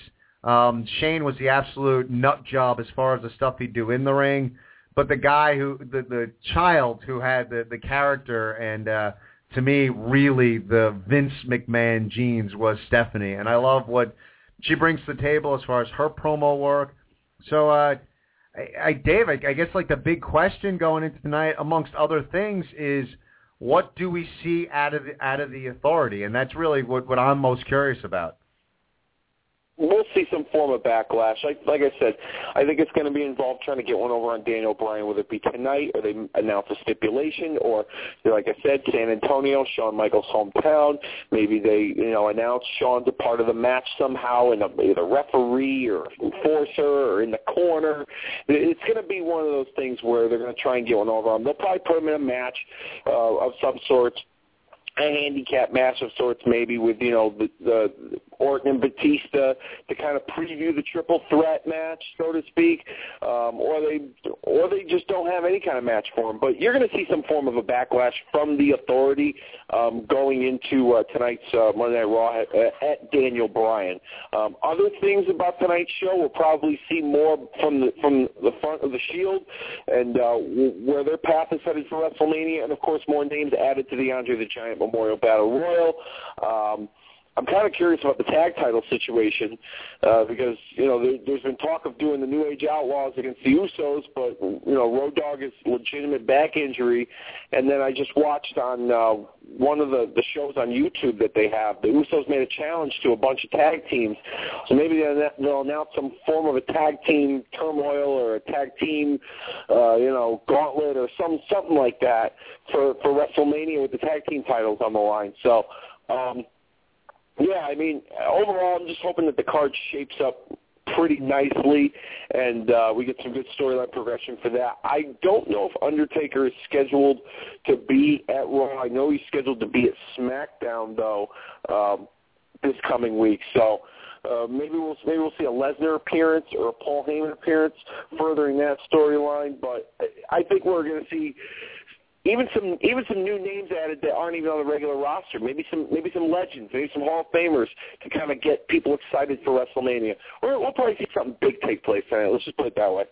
um, Shane was the absolute nut job as far as the stuff he'd do in the ring. But the guy who the the child who had the the character and uh to me really the Vince McMahon genes was Stephanie. And I love what she brings to the table as far as her promo work. So uh I, I Dave, I, I guess like the big question going into tonight, amongst other things, is what do we see out of the, out of the authority, and that's really what what I'm most curious about we'll see some form of backlash. Like, like I said, I think it's going to be involved trying to get one over on Daniel Bryan, whether it be tonight or they announce a stipulation, or like I said, San Antonio, Shawn Michaels' hometown. Maybe they, you know, announce Shawn's a part of the match somehow, in a, either referee or enforcer or in the corner. It's going to be one of those things where they're going to try and get one over on. They'll probably put him in a match uh, of some sorts a handicap match of sorts, maybe with you know the, the Orton and Batista to kind of preview the triple threat match, so to speak, um, or they or they just don't have any kind of match for him. But you're going to see some form of a backlash from the Authority um, going into uh, tonight's uh, Monday Night Raw at, at Daniel Bryan. Um, other things about tonight's show, we'll probably see more from the from the front of the Shield and uh, where their path is headed for WrestleMania, and of course more names added to the Andre the Giant Memorial Battle Royal. Um, I'm kind of curious about the tag title situation uh, because you know there, there's been talk of doing the New Age Outlaws against the Usos, but you know Road Dogg is legitimate back injury, and then I just watched on uh, one of the the shows on YouTube that they have. The Usos made a challenge to a bunch of tag teams, so maybe they'll, announce some form of a tag team turmoil or a tag team, uh, you know, gauntlet or some something like that for for WrestleMania with the tag team titles on the line. So. Um, yeah, I mean, overall, I'm just hoping that the card shapes up pretty nicely, and uh, we get some good storyline progression for that. I don't know if Undertaker is scheduled to be at Raw. I know he's scheduled to be at SmackDown though um, this coming week. So uh, maybe we'll maybe we'll see a Lesnar appearance or a Paul Heyman appearance furthering that storyline. But I think we're going to see even some even some new names added that aren't even on the regular roster. Maybe some maybe some legends, maybe some Hall of Famers to kind of get people excited for WrestleMania. Or we'll probably see something big take place tonight. Let's just put it that way.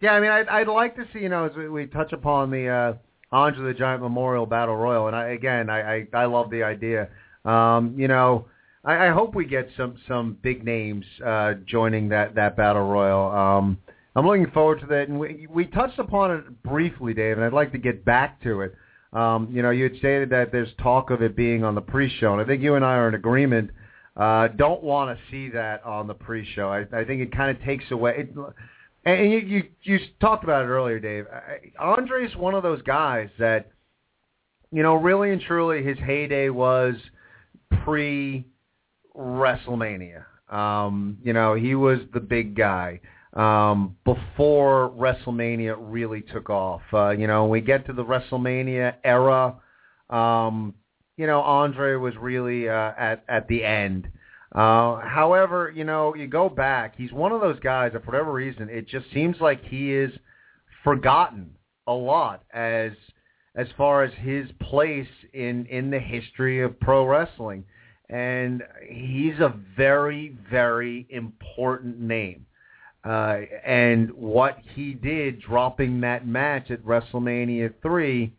Yeah, I mean, I'd, I'd like to see you know as we, we touch upon the uh, Andre the Giant Memorial Battle Royal, and I, again, I, I I love the idea. Um, you know. I, I hope we get some some big names uh, joining that that battle royal. Um, I'm looking forward to that. And we, we touched upon it briefly, Dave, and I'd like to get back to it. Um, you know, you had stated that there's talk of it being on the pre-show, and I think you and I are in agreement. Uh, don't want to see that on the pre-show. I, I think it kind of takes away. It, and you, you you talked about it earlier, Dave. Andre's one of those guys that, you know, really and truly, his heyday was pre WrestleMania. Um, you know, he was the big guy um, before WrestleMania really took off. Uh, you know, we get to the WrestleMania era, um, you know, Andre was really uh, at at the end. Uh, however, you know, you go back, he's one of those guys that for whatever reason, it just seems like he is forgotten a lot as as far as his place in in the history of pro wrestling. And he's a very, very important name. Uh, and what he did dropping that match at WrestleMania 3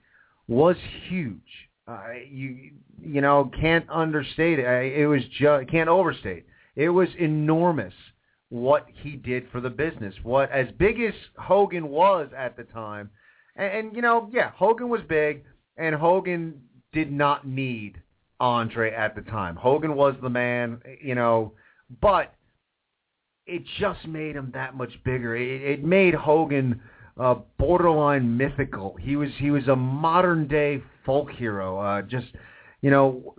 was huge. Uh, you you know can't understate it. It was just can't overstate. It was enormous what he did for the business. What as big as Hogan was at the time, and, and you know yeah Hogan was big, and Hogan did not need Andre at the time. Hogan was the man, you know, but it just made him that much bigger. It, it made Hogan uh, borderline mythical. He was he was a modern day folk hero. Uh, just you know,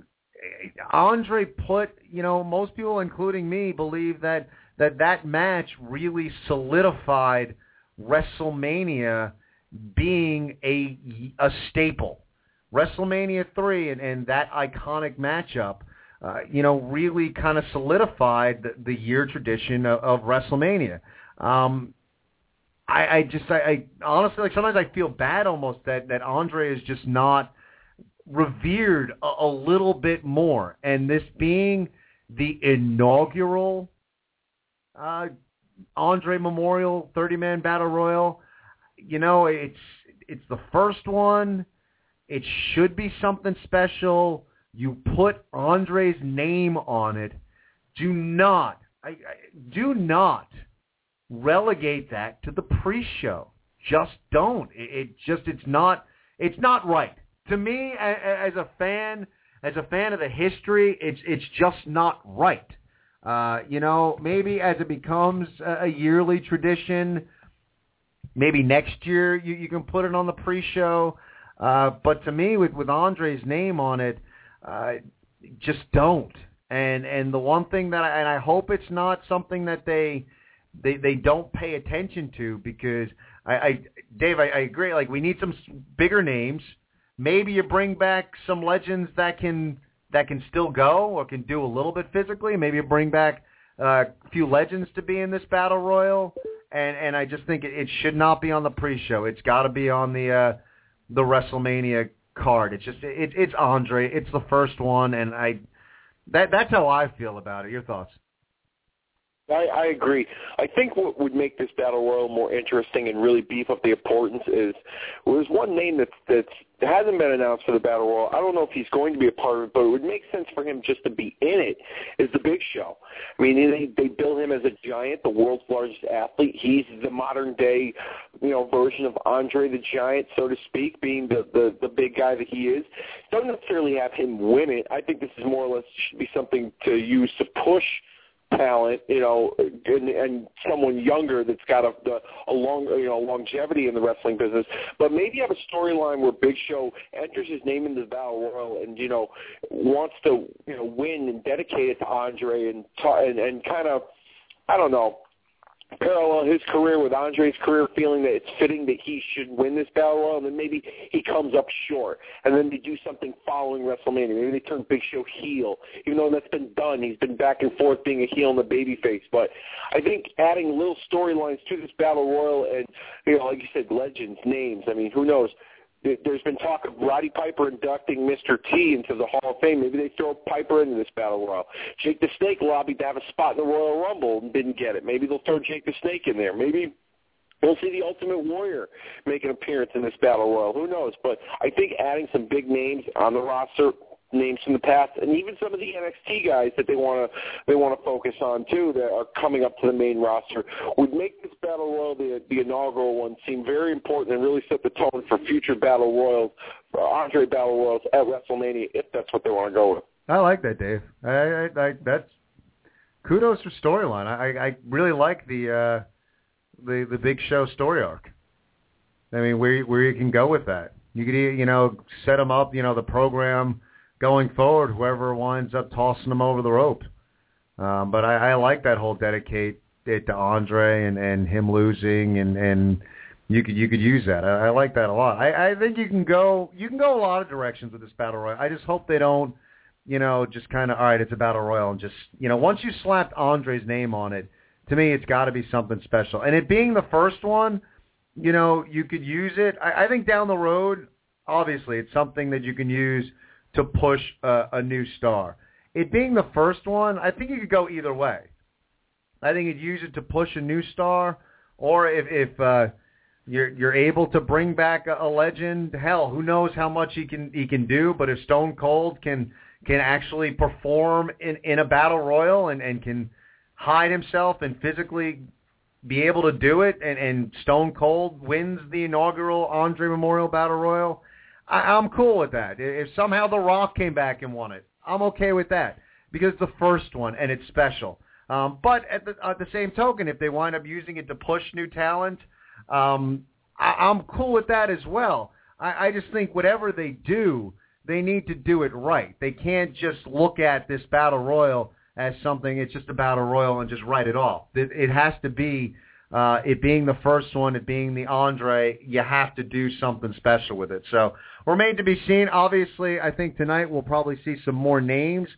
Andre put you know most people, including me, believe that that that match really solidified WrestleMania being a a staple. WrestleMania three and, and that iconic matchup uh, you know, really kind of solidified the, the year tradition of, of WrestleMania. Um, I, I just, I, I honestly, like sometimes I feel bad almost that that Andre is just not revered a, a little bit more, and this being the inaugural uh, Andre Memorial 30-man Battle Royal, you know, it's it's the first one. It should be something special you put Andre's name on it. Do not, I, I, do not relegate that to the pre-show. Just don't. It, it just, it's not, it's not right. To me, as a fan, as a fan of the history, it's it's just not right. Uh, you know, maybe as it becomes a, yearly tradition, maybe next year you, you can put it on the pre-show. Uh, but to me, with with Andre's name on it, uh, just don't. And and the one thing that I, and I hope it's not something that they they they don't pay attention to because I, I Dave I, I agree like we need some bigger names. Maybe you bring back some legends that can that can still go or can do a little bit physically. Maybe you bring back uh, a few legends to be in this battle royal. And and I just think it, it should not be on the pre-show. It's got to be on the uh, the WrestleMania card. It's just it, it's Andre. It's the first one, and I that that's how I feel about it. Your thoughts? I, I agree. I think what would make this battle royal more interesting and really beef up the importance is there's one name that that's hasn't been announced for the battle royal. I don't know if he's going to be a part of it, but it would make sense for him just to be in it. Is the Big Show? I mean, they they bill him as a giant, the world's largest athlete. He's the modern day, you know, version of Andre the Giant, so to speak, being the the the big guy that he is. Don't necessarily have him win it. I think this is more or less should be something to use to push talent, you know, and, and someone younger that's got a, a long, you know, longevity in the wrestling business. But maybe have a storyline where Big Show enters his name in the Battle Royal and you know wants to, you know, win and dedicate it to Andre and ta- and, and kind of, I don't know, parallel his career with Andre's career, feeling that it's fitting that he should win this battle royal, and then maybe he comes up short, and then they do something following WrestleMania. Maybe they turn Big Show heel, even though that's been done. He's been back and forth being a heel and a babyface. But I think adding little storylines to this battle royal, and you know, like you said, legends, names. I mean, who knows? There's been talk of Roddy Piper inducting Mr. T into the Hall of Fame. Maybe they throw Piper into this battle royal. Jake the Snake lobbied to have a spot in the Royal Rumble and didn't get it. Maybe they'll throw Jake the Snake in there. Maybe we'll see the Ultimate Warrior make an appearance in this battle royal. Who knows? But I think adding some big names on the roster names from the past, and even some of the NXT guys that they want to they want to focus on too that are coming up to the main roster would make this battle royal the the inaugural one seem very important and really set the tone for future battle royals, for Andre battle royals at WrestleMania if that's what they want to go with. I like that, Dave. I, I, I that's kudos for storyline. I, I really like the uh, the the Big Show story arc. I mean, where where you can go with that. You could you know set them up. You know the program going forward, whoever winds up tossing them over the rope. Um, but I, I like that whole dedicate it to Andre and, and him losing and, and you could you could use that. I, I like that a lot. I, I think you can go you can go a lot of directions with this battle royal. I just hope they don't, you know, just kind of all right, it's a battle royal and just you know once you slapped Andre's name on it, to me it's got to be something special. And it being the first one, you know, you could use it. I, I think down the road, obviously, it's something that you can use to push a, a new star. It being the first one, I think you could go either way. I think you'd use it to push a new star, or if if uh, you're you're able to bring back a, a legend, hell, who knows how much he can he can do. But if Stone Cold can can actually perform in in a battle royal and and can hide himself and physically be able to do it, and and Stone Cold wins the inaugural Andre Memorial Battle Royal, I, I'm cool with that. If somehow The Rock came back and won it, I'm okay with that because it's the first one and it's special. Um, but at the, at the same token, if they wind up using it to push new talent, um, I, I'm cool with that as well. I, I just think whatever they do, they need to do it right. They can't just look at this battle royal as something. It's just a battle royal and just write it off. It, it has to be uh, it being the first one, it being the Andre, you have to do something special with it. So remain to be seen. Obviously, I think tonight we'll probably see some more names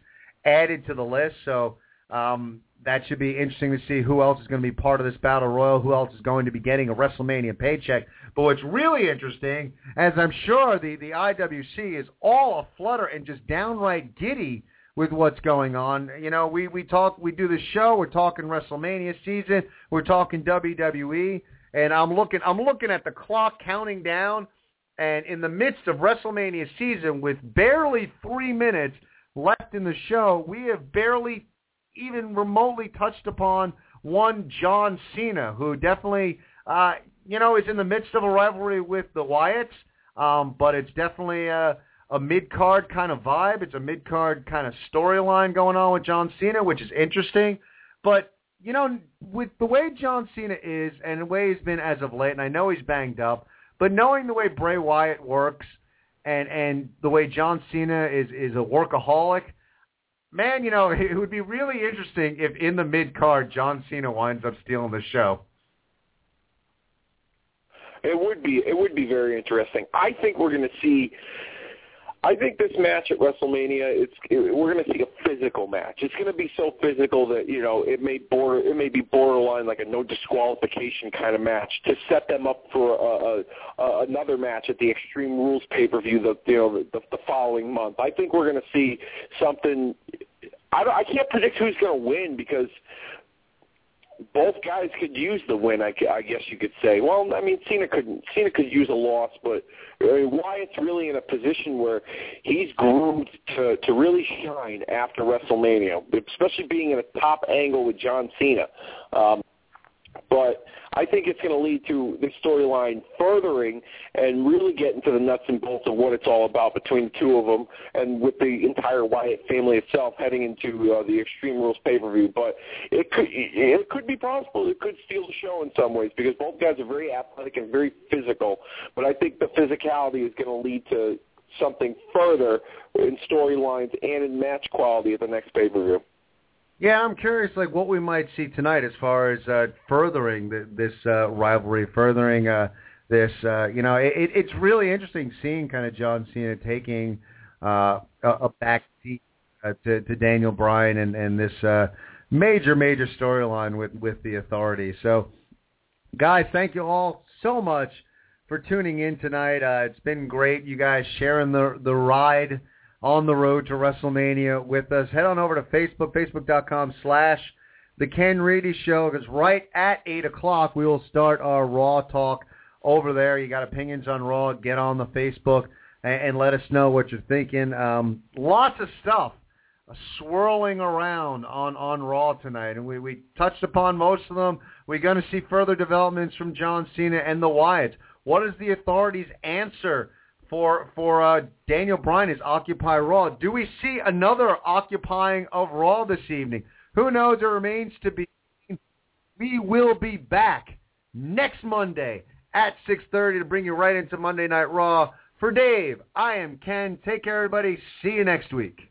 added to the list. So um, that should be interesting to see who else is going to be part of this battle royal, who else is going to be getting a WrestleMania paycheck. But what's really interesting, as I'm sure the, the IWC is all aflutter and just downright giddy with what's going on. You know, we we talk, we do the show. We're talking WrestleMania season. We're talking WWE, and I'm looking, I'm looking at the clock counting down, and in the midst of WrestleMania season, with barely three minutes left in the show, we have barely even remotely touched upon one John Cena, who definitely, uh, you know, is in the midst of a rivalry with the Wyatts, um, but it's definitely. A mid card kind of vibe. It's a mid card kind of storyline going on with John Cena, which is interesting. But you know, with the way John Cena is and the way he's been as of late, and I know he's banged up, but knowing the way Bray Wyatt works and and the way John Cena is is a workaholic, man, you know, it would be really interesting if in the mid card John Cena winds up stealing the show. It would be it would be very interesting. I think we're going to see I think this match at WrestleMania, it's it, we're going to see a physical match. It's going to be so physical that you know it may border it may be borderline like a no disqualification kind of match to set them up for a, a, a, another match at the Extreme Rules pay per view the you know the, the following month. I think we're going to see something. I don't, I can't predict who's going to win because both guys could use the win. I, I guess you could say. Well, I mean, Cena could Cena could use a loss, but I mean, Wyatt's really in a position where he's groomed to to really shine after WrestleMania, especially being in a top angle with John Cena. Um, but I think it's going to lead to the storyline furthering and really getting to the nuts and bolts of what it's all about between the two of them, and with the entire Wyatt family itself heading into uh, the Extreme Rules pay per view. But it could it could be possible. It could steal the show in some ways because both guys are very athletic and very physical. But I think the physicality is going to lead to something further in storylines and in match quality at the next pay per view. Yeah, I'm curious, like what we might see tonight as far as uh, furthering the, this uh, rivalry, furthering uh, this. Uh, you know, it, it's really interesting seeing kind of John Cena taking uh, a, a back seat uh, to, to Daniel Bryan and, and this uh, major, major storyline with with the Authority. So, guys, thank you all so much for tuning in tonight. Uh, it's been great, you guys sharing the the ride on the road to WrestleMania with us. Head on over to Facebook, facebook.com slash The Ken Reedy Show, because right at 8 o'clock we will start our Raw talk over there. You got opinions on Raw, get on the Facebook and, and let us know what you're thinking. Um, lots of stuff swirling around on, on Raw tonight, and we, we touched upon most of them. We're going to see further developments from John Cena and the Wyatts. What is the authorities' answer for for uh, Daniel Bryan is Occupy Raw. Do we see another occupying of Raw this evening? Who knows? It remains to be. We will be back next Monday at 6:30 to bring you right into Monday Night Raw. For Dave, I am Ken. Take care, everybody. See you next week.